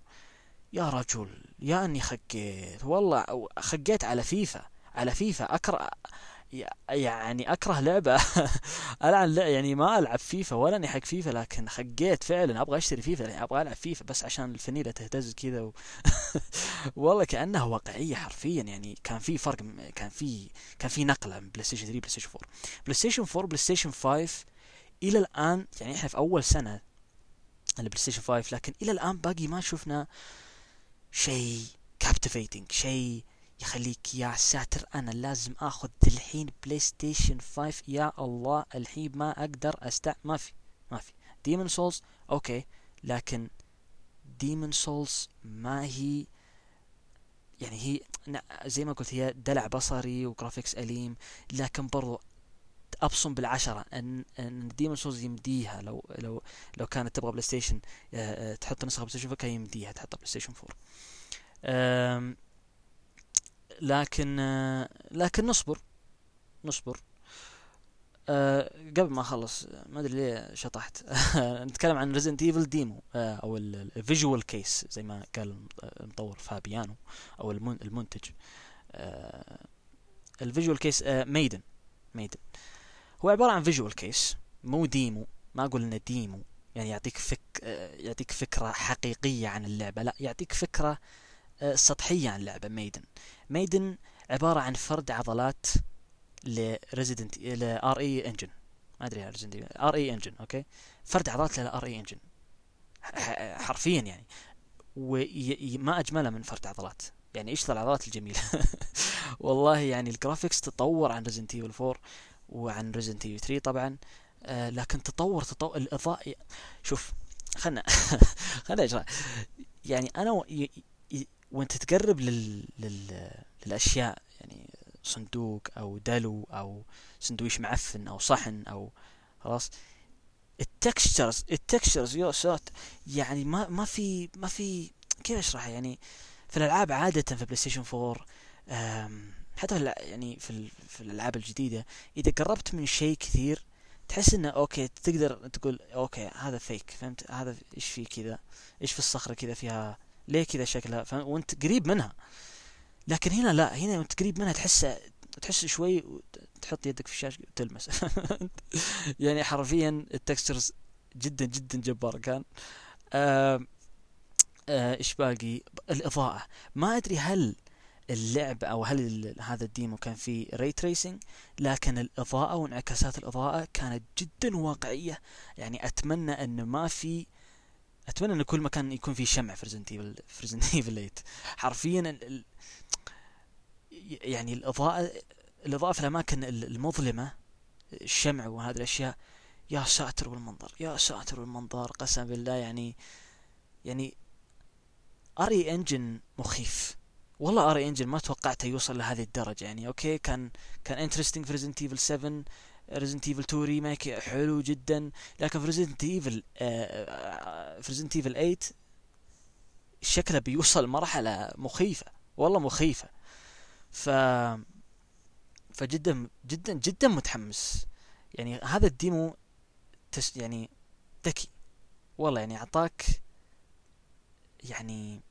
يا رجل يا أني خقيت. والله خقيت على فيفا على فيفا. أكره يعني أكره لعبة. ألعن لا يعني ما ألعب فيفا ولا أني حق فيفا لكن خقيت فعلا أبغى أشتري فيفا يعني أبغى ألعب فيفا بس عشان الفنيلة تهتز كذا و... والله كأنها واقعية حرفيا. يعني كان في فرق كان في كان في نقلة من بلاي ستيشن 3 بلاي ستيشن 4 بلاي ستيشن 4 بلاي ستيشن 5 إلى الآن يعني إحنا في أول سنة البلاي ستيشن 5 لكن إلى الآن باقي ما شفنا شيء captivating شيء يخليك يا ساتر أنا لازم آخذ الحين بلاي ستيشن 5 يا الله الحين ما أقدر استع ما في ما في. ديمون سولز okay. لكن ديمون سولز ما هي يعني هي زي ما قلت هي دلع بصري و graphics أليم. لكن برضو أبصم بالعشرة ان إن ديمون سولز يمديها لو لو لو كانت تبغى بلاي ستيشن آه، آه، تحط نسخة بلاي ستيشن 4 كان يمديها تحطها بلاي ستيشن 4 آم، لكن آه، لكن نصبر. نصبر. آه، قبل ما أخلص ما أدري ليه شطحت. نتكلم عن ريزنت ايفل demo أو ال visual case زي ما قال المطور فابيانو أو المن- المنتج. ال visual case Maiden Maiden هو عبارة عن visual case مو demo ما أقول إنه demo يعني يعطيك فك آه، يعطيك فكرة حقيقية عن اللعبة. لا يعطيك فكرة آه، سطحية عن اللعبه Maiden Maiden عبارة عن فرد عضلات لريزيدنت ل RE Engine ما أدري ريزيدنت RE Engine okay؟ فرد عضلات لل RE Engine حرفيا يعني. وما اجمله من فرد عضلات. يعني إيش العضلات الجميلة؟ والله يعني ال graphics تطور عن ريزنت ايفل 4 وعن ريزنت ايفل 3 طبعا. آه لكن تطور تطور الاضاءه شوف خلنا خلنا اجرا يعني أنا. وانت تقرب لل... لل... للأشياء يعني صندوق أو دلو أو سندويش معفن أو صحن أو خلاص. ال textures ال textures يا سات يعني ما ما في ما في كيف اشرح يعني في الألعاب عادة في بلاي ستيشن 4 حتى يعني في, في الألعاب الجديدة إذا قربت من شيء كثير تحس إنه okay تقدر تقول okay هذا fake فهمت؟ هذا إيش في كذا؟ إيش في الصخرة كذا فيها ليه كذا شكلها؟ وانت قريب منها. لكن هنا لا هنا وانت قريب منها تحس تحس شوي تحط يدك في الشاشة وتلمس يعني حرفيا ال textures جدا جدا جبار كان. آه إيش باقي؟ الإضاءة. ما أدري هل اللعب أو هل هذا ال demo كان فيه ray tracing لكن الإضاءة وانعكاسات الإضاءة كانت جدا واقعية. يعني أتمنى إنه ما في أتمنى إن كل مكان يكون فيه شمع في ريزنت ايفل في ريزنت ايفل 8 حرفيا ال... يعني الإضاءة الإضاءة في الأماكن المظلمة الشمع وهذه الأشياء يا ساتر والمنظر يا ساتر والمنظر قسم بالله يعني يعني RE Engine مخيف. والله RE Engine ما توقعته يوصل لهذه الدرجة يعني okay؟ كان كان interesting في Resident Evil 7 Resident Evil 2 remake حلو جدا. لكن في Resident Evil في Resident Evil 8 شكله بيوصل مرحلة مخيفة. والله مخيفة. ف فجدا جدا جدا متحمس. يعني هذا ال demo تس يعني ذكي. والله يعني أعطاك يعني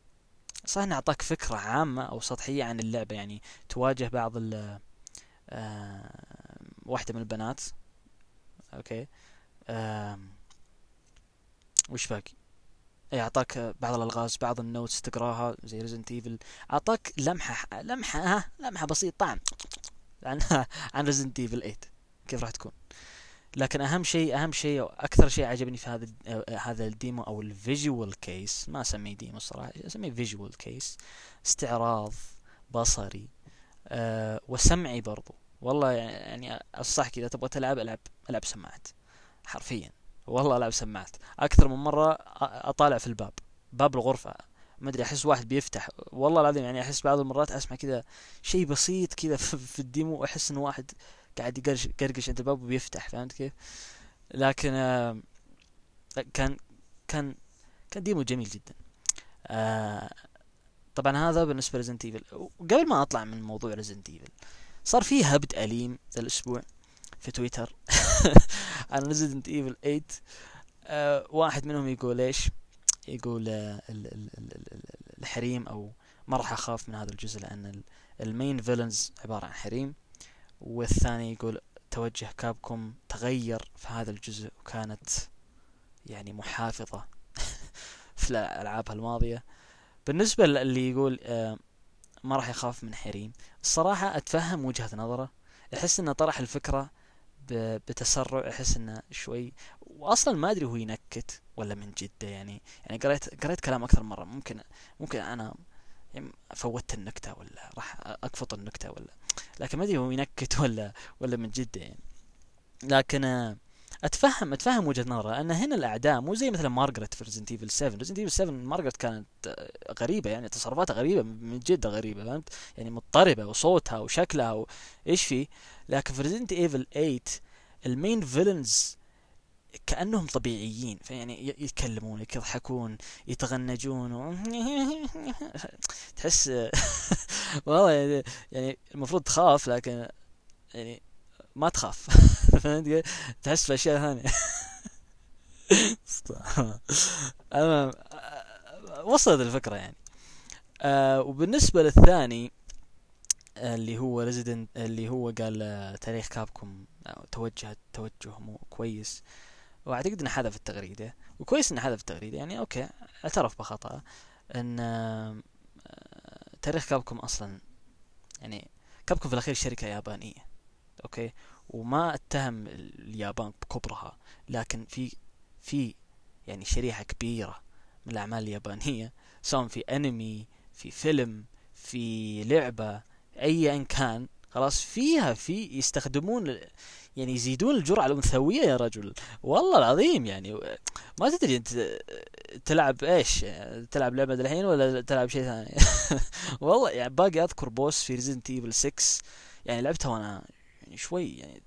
صح إنه أعطاك فكرة عامة أو سطحية عن اللعبة. يعني تواجه بعض ال آه واحدة من البنات. okay. آه وش باقي؟ اي أعطاك بعض الألغاز بعض ال notes تقراها. زي Resident Evil أعطاك لمحة لمحة ها لمحة بسيطة طعم. عن عن Resident Evil 8 كيف راح تكون؟ لكن أهم شيء أهم شيء وأكثر شيء عجبني في هذا هذا ال demo أو ال visual case ما أسميه demo الصراحه أسميه visual case استعراض بصري. أه وسمعي برضو. والله يعني انصحك اذا تبغى تلعب ألعب ألعب سماعات حرفيا. والله ألعب سماعات. أكثر من مرة أطالع في الباب باب الغرفة. ما أدري أحس واحد بيفتح. والله العظيم يعني أحس بعض المرات أسمع كذا شيء بسيط كذا في ال demo أحس ان واحد قاعد يقرقش عند الباب وبيفتح فهمت كيف؟ لكن آه كان كان كان demo جميل جدا. آه طبعا هذا بالنسبة ل Resident Evil. وقبل ما أطلع من موضوع Resident Evil صار في هبد أليم ذا الأسبوع في تويتر. عن Resident Evil 8 آه واحد منهم يقول إيش؟ يقول آه الحريم أو ما راح أخاف من هذا الجزء لأن المين فيلنز عبارة عن حريم. والثاني يقول توجه كابكم تغير في هذا الجزء وكانت يعني محافظة في الألعاب الماضية. بالنسبة اللي يقول آه، ما راح يخاف من حريم. الصراحة أتفهم وجهة نظره. أحس أنه طرح الفكرة بتسرع أحس أنه شوي وأصلا ما أدري هو ينكت ولا من جدة يعني. يعني قريت قريت كلام أكثر مرة. ممكن ممكن أنا يعني فوتت النكتة ولا راح أقفط النكتة ولا لكن ما أدري هو ينكت ولا ولا من جدة يعني. لكن اتفهم أتفهم وجهة نظره أن هنا الأعداء مو زي مثلا مارغريت في Resident Evil 7 Resident Evil 7 مارغريت كانت غريبة يعني تصرفاتها غريبة من جد غريبة فهمت؟ يعني مضطربة وصوتها وشكلها وايش في؟ لكن في Resident Evil 8 ال main villains كأنهم طبيعيين فيعني يتكلمون يضحكون يتغنجون و... تحس والله يعني, المفروض تخاف لكن يعني ما تخاف. فهمت؟ تحس في أشياء ثانية. المهم وصلت الفكرة يعني. آه وبالنسبة للثاني اللي هو Resident اللي هو قال آه، تاريخ Capcom توجه توجه مو كويس. وأعتقد إنه حذف التغريدة. وكويس إنه حذف التغريدة يعني okay اعترف بخطأه إن آه، تاريخ Capcom أصلا يعني Capcom في الأخير شركة يابانية. okay؟ وما اتهم اليابان بكبرها لكن في في يعني شريحة كبيرة من الأعمال اليابانية سواء في أنمي في فيلم في لعبة ايا كان خلاص فيها في يستخدمون يعني يزيدون الجرعة الأنثوية يا رجل. والله العظيم يعني ما تدري أنت تلعب إيش؟ تلعب لعبة الحين ولا تلعب شيء ثاني؟ والله يعني باقي أذكر boss في Resident Evil 6 يعني لعبتها وأنا يعني شوي يعني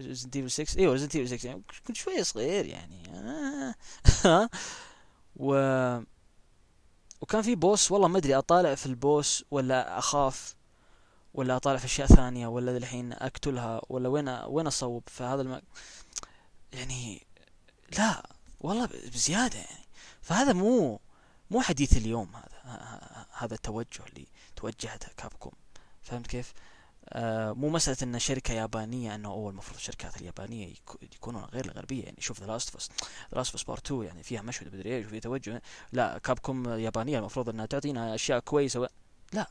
Resident Evil 6 إيوه Resident Evil 6 يعني كنت شوي صغير يعني. و وكان في boss والله ما أدري أطالع في ال boss ولا أخاف ولا أطالع في أشياء ثانية ولا الحين أقتلها ولا وين وين أصوب في هذا الم... يعني لا والله بزيادة يعني. فهذا مو مو حديث اليوم هذا هذا التوجه اللي توجهته Capcom. فهمت كيف؟ آه مو مسألة إن شركة يابانية إنه أول المفروض الشركات اليابانية يكونون غير الغربية. يعني شوف The Last of The Last of Part 2 يعني فيها مشهد بدري إيش وفيها توجه. لا Capcom يابانية المفروض إنها تعطينا أشياء كويسة و... لا.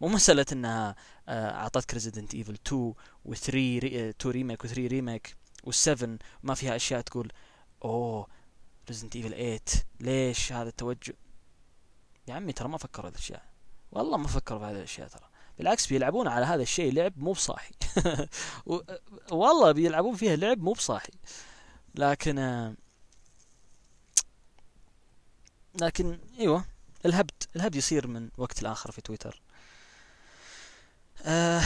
مو مسألة إنها آه، أعطتك Resident Evil 2 و 3 2 remake و 3 remake و 7 ما فيها أشياء تقول أوه Resident Evil 8 ليش هذا التوجه؟ يا عمي ترى ما فكروا هذه الأشياء. والله ما فكروا في هذه الأشياء ترى. بالعكس بيلعبون على هذا الشيء لعب مو بصاحي. والله بيلعبون فيها لعب مو بصاحي. لكن آه، لكن إيوه الهبد الهبد يصير من وقت لآخر في تويتر. آه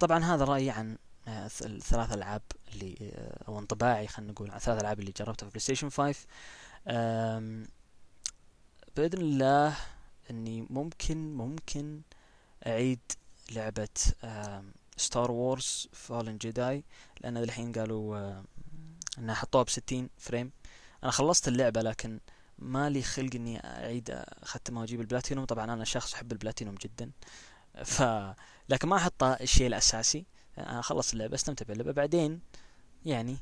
طبعا هذا رأيي عن آه الثلاث ألعاب اللي آه أو انطباعي خلينا نقول عن الثلاث ألعاب اللي جربتها في PlayStation 5 بإذن الله إني ممكن ممكن اعيد لعبة Star Wars Fallen Jedi لأن الحين قالوا آه إنها حطوها بستين frame. أنا خلصت اللعبة لكن ما لي خلق إني أعيد اختمها وأجيب البلاتينوم. طبعا أنا شخص أحب البلاتينوم جدا. ف لكن ما أحط الشيء الأساسي. أنا اخلص اللعبة استمتع باللعبة. بعدين يعني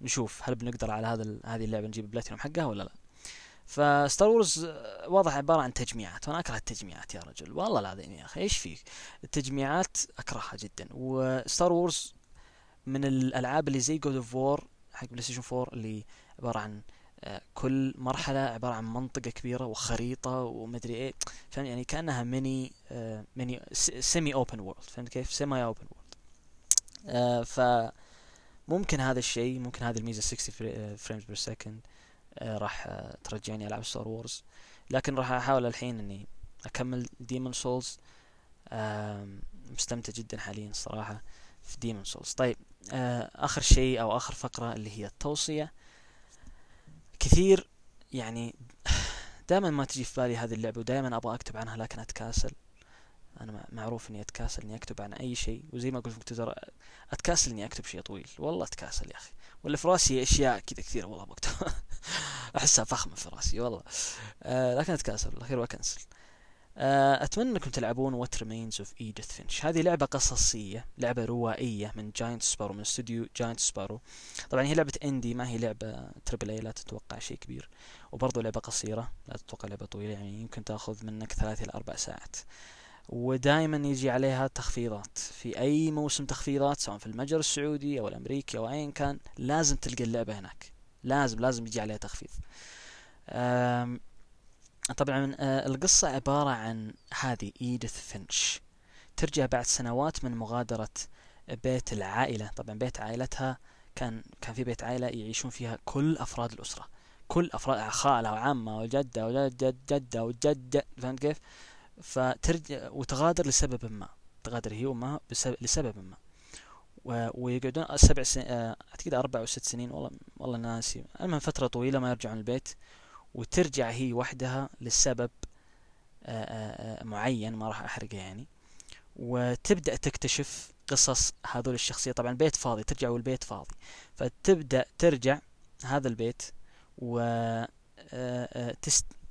نشوف هل بنقدر على هذا هذه اللعبة نجيب البلاتينوم حقها ولا لا. ف Star Wars واضح عبارة عن تجميعات وأنا أكره التجميعات يا رجل. والله العظيم يا أخي إيش فيك؟ التجميعات أكرهها جدا. و Star Wars من الألعاب اللي زي God of War حق PlayStation 4 اللي عبارة عن كل مرحلة عبارة عن منطقة كبيرة وخريطة ومدري إيه. فهمت؟ يعني كأنها ميني آه mini semi open world فهمت كيف؟ semi open world آه ف ممكن هذا الشيء ممكن هذه الميزة 60 frames per second راح آه ترجعني ألعب Star Wars لكن راح أحاول الحين إني أكمل Demon's Souls آه مستمتع جدا حاليا الصراحة في Demon's Souls طيب آه آخر شيء أو آخر فقرة اللي هي التوصية. كثير يعني دائما ما تجي في بالي هذه اللعبة ودائما أبغى أكتب عنها لكن أتكاسل. أنا معروف إني أتكاسل إني أكتب عن أي شيء. وزي ما قلت في تويتر أتكاسل إني أكتب شيء طويل. والله أتكاسل يا أخي. ولا في راسي أشياء كذا كثيرة والله بكتب أحسها فخمة في راسي والله. آه لكن أتكاسل الأخير وأكنسل آه أتمنى أنكم تلعبون What Remains of Edith Finch هذه لعبة قصصية لعبة روائية من Giant Sparrow من استوديو Giant Sparrow طبعا هي لعبة اندي ما هي لعبة تربل اي لا تتوقع شيء كبير. وبرضه لعبة قصيرة لا تتوقع لعبة طويلة يعني يمكن تأخذ منك ثلاث إلى أربع ساعات. ودائما يجي عليها تخفيضات. في أي موسم تخفيضات سواء في المتجر السعودي أو الأمريكي أو أيا كان لازم تلقى اللعبة هناك. لازم لازم يجي عليها تخفيض. طبعا آه، القصة عبارة عن هذه إيديث فينش. ترجع بعد سنوات من مغادرة بيت العائلة. طبعا بيت عائلتها كان كان في بيت عائلة يعيشون فيها كل أفراد الأسرة. كل أفراد خالة وعمة وجدة وجدة جدة وجدة. فهمت كيف؟ فترجع وتغادر لسبب ما. تغادر هي وأمها لسبب ما. ويقعدون سبع سنين أعتقد أربع أو ست سنين والله والله ناسي. المهم فترة طويلة ما يرجعون البيت وترجع هي وحدها لسبب معين ما راح أحرقه يعني. وتبدأ تكتشف قصص هذول الشخصية. طبعا البيت فاضي ترجع والبيت فاضي. فتبدأ ترجع هذا البيت و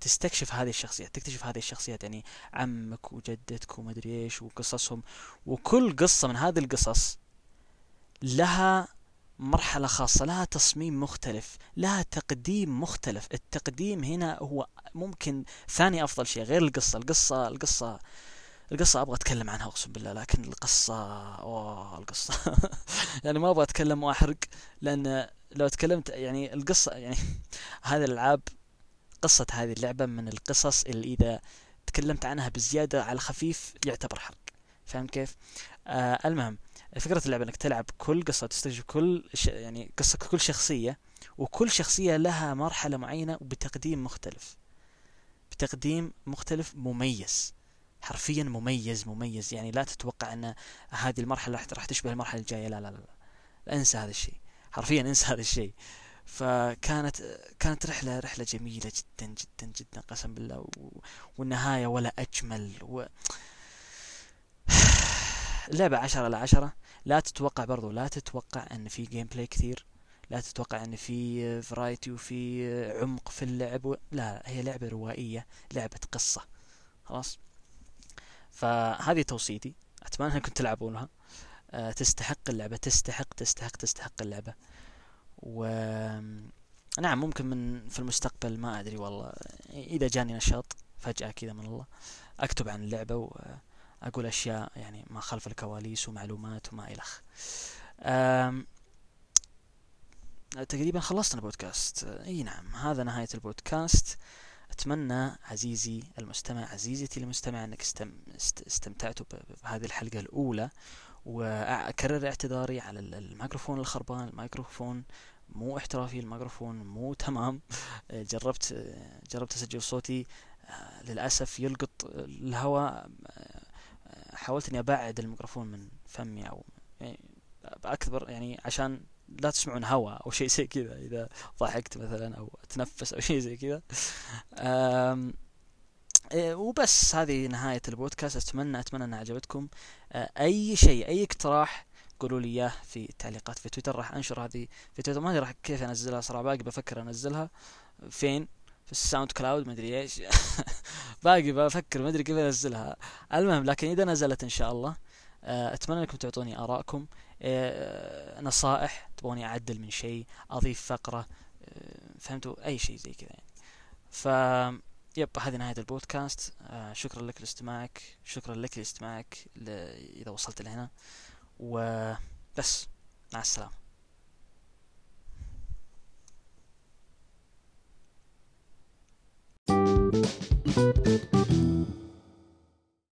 تستكشف هذه الشخصيات تكتشف هذه الشخصيات يعني عمك وجدتك ومدري إيش وقصصهم وكل قصة من هذه القصص لها مرحلة خاصة لها تصميم مختلف لها تقديم مختلف. التقديم هنا هو ممكن ثاني أفضل شيء غير القصة. القصة القصة القصة أبغى أتكلم عنها أقسم بالله لكن القصة أوه القصة. يعني ما أبغى أتكلم وأحرق لأن لو تكلمت يعني القصة يعني هذه الألعاب قصة هذه اللعبة من القصص اللي إذا تكلمت عنها بزيادة على خفيف يعتبر حرق فاهم كيف؟ آه المهم فكرة اللعبة إنك تلعب كل قصة تستكشف كل ش... يعني قصة كل شخصية وكل شخصية لها مرحلة معينة وبتقديم مختلف. بتقديم مختلف مميز. حرفيا مميز مميز. يعني لا تتوقع إن هذه المرحلة راح تشبه المرحلة الجاية. لا لا, لا. انسى هذا الشيء. حرفيا انسى هذا الشيء. فكانت كانت رحلة رحلة جميلة جدا جدا جدا قسم بالله و... والنهاية ولا أجمل و... اللعبة عشرة على عشرة لا تتوقع برضو لا تتوقع إن في gameplay كثير. لا تتوقع إن في variety وفي عمق في اللعب. لا هي لعبة روائية لعبة قصة. خلاص؟ فهذه توصيتي. أتمنى انكم تلعبونها. أه تستحق اللعبة تستحق تستحق تستحق اللعبة. و نعم ممكن من في المستقبل ما أدري والله. إذا جاني نشاط فجأة كذا من الله أكتب عن اللعبة و أقول أشياء يعني ما خلف الكواليس ومعلومات وما إلخ تقريبا خلصنا البودكاست. إي نعم هذا نهاية البودكاست. أتمنى عزيزي المستمع عزيزتي المستمع أنك استم... استمتعتوا بهذه الحلقة الأولى. واكرر اعتذاري على الميكروفون الخربان الميكروفون مو احترافي الميكروفون مو تمام. جربت جربت اسجل صوتي. للأسف يلقط الهواء. حاولت إني أبعد الميكروفون من فمي أو يعني باكبر يعني عشان لا تسمعون هواء أو شيء زي كذا. إذا ضحكت مثلا أو اتنفس أو شيء زي كذا. إيه، وبس. هذه نهاية البودكاست. أتمنى أتمنى انها عجبتكم أي شيء أي اقتراح قولوا لي إياه في التعليقات في تويتر راح أنشر هذه في تويتر. ما أدري راح كيف أنزلها صراحة باقي بفكر أنزلها. فين؟ في ال SoundCloud مدري إيش. باقي بفكر ما أدري كيف أنزلها. المهم لكن إذا نزلت إن شاء الله آه، أتمنى أنكم تعطوني آرائكم. آه، نصائح تبغوني أعدل من شيء أضيف فقرة آه، فهمتوا؟ أي شيء زي كذا يعني. ف yep هذه نهاية البودكاست. شكرا لك لاستماعك شكرا لك لاستماعك إذا وصلت لهنا. وبس مع السلامة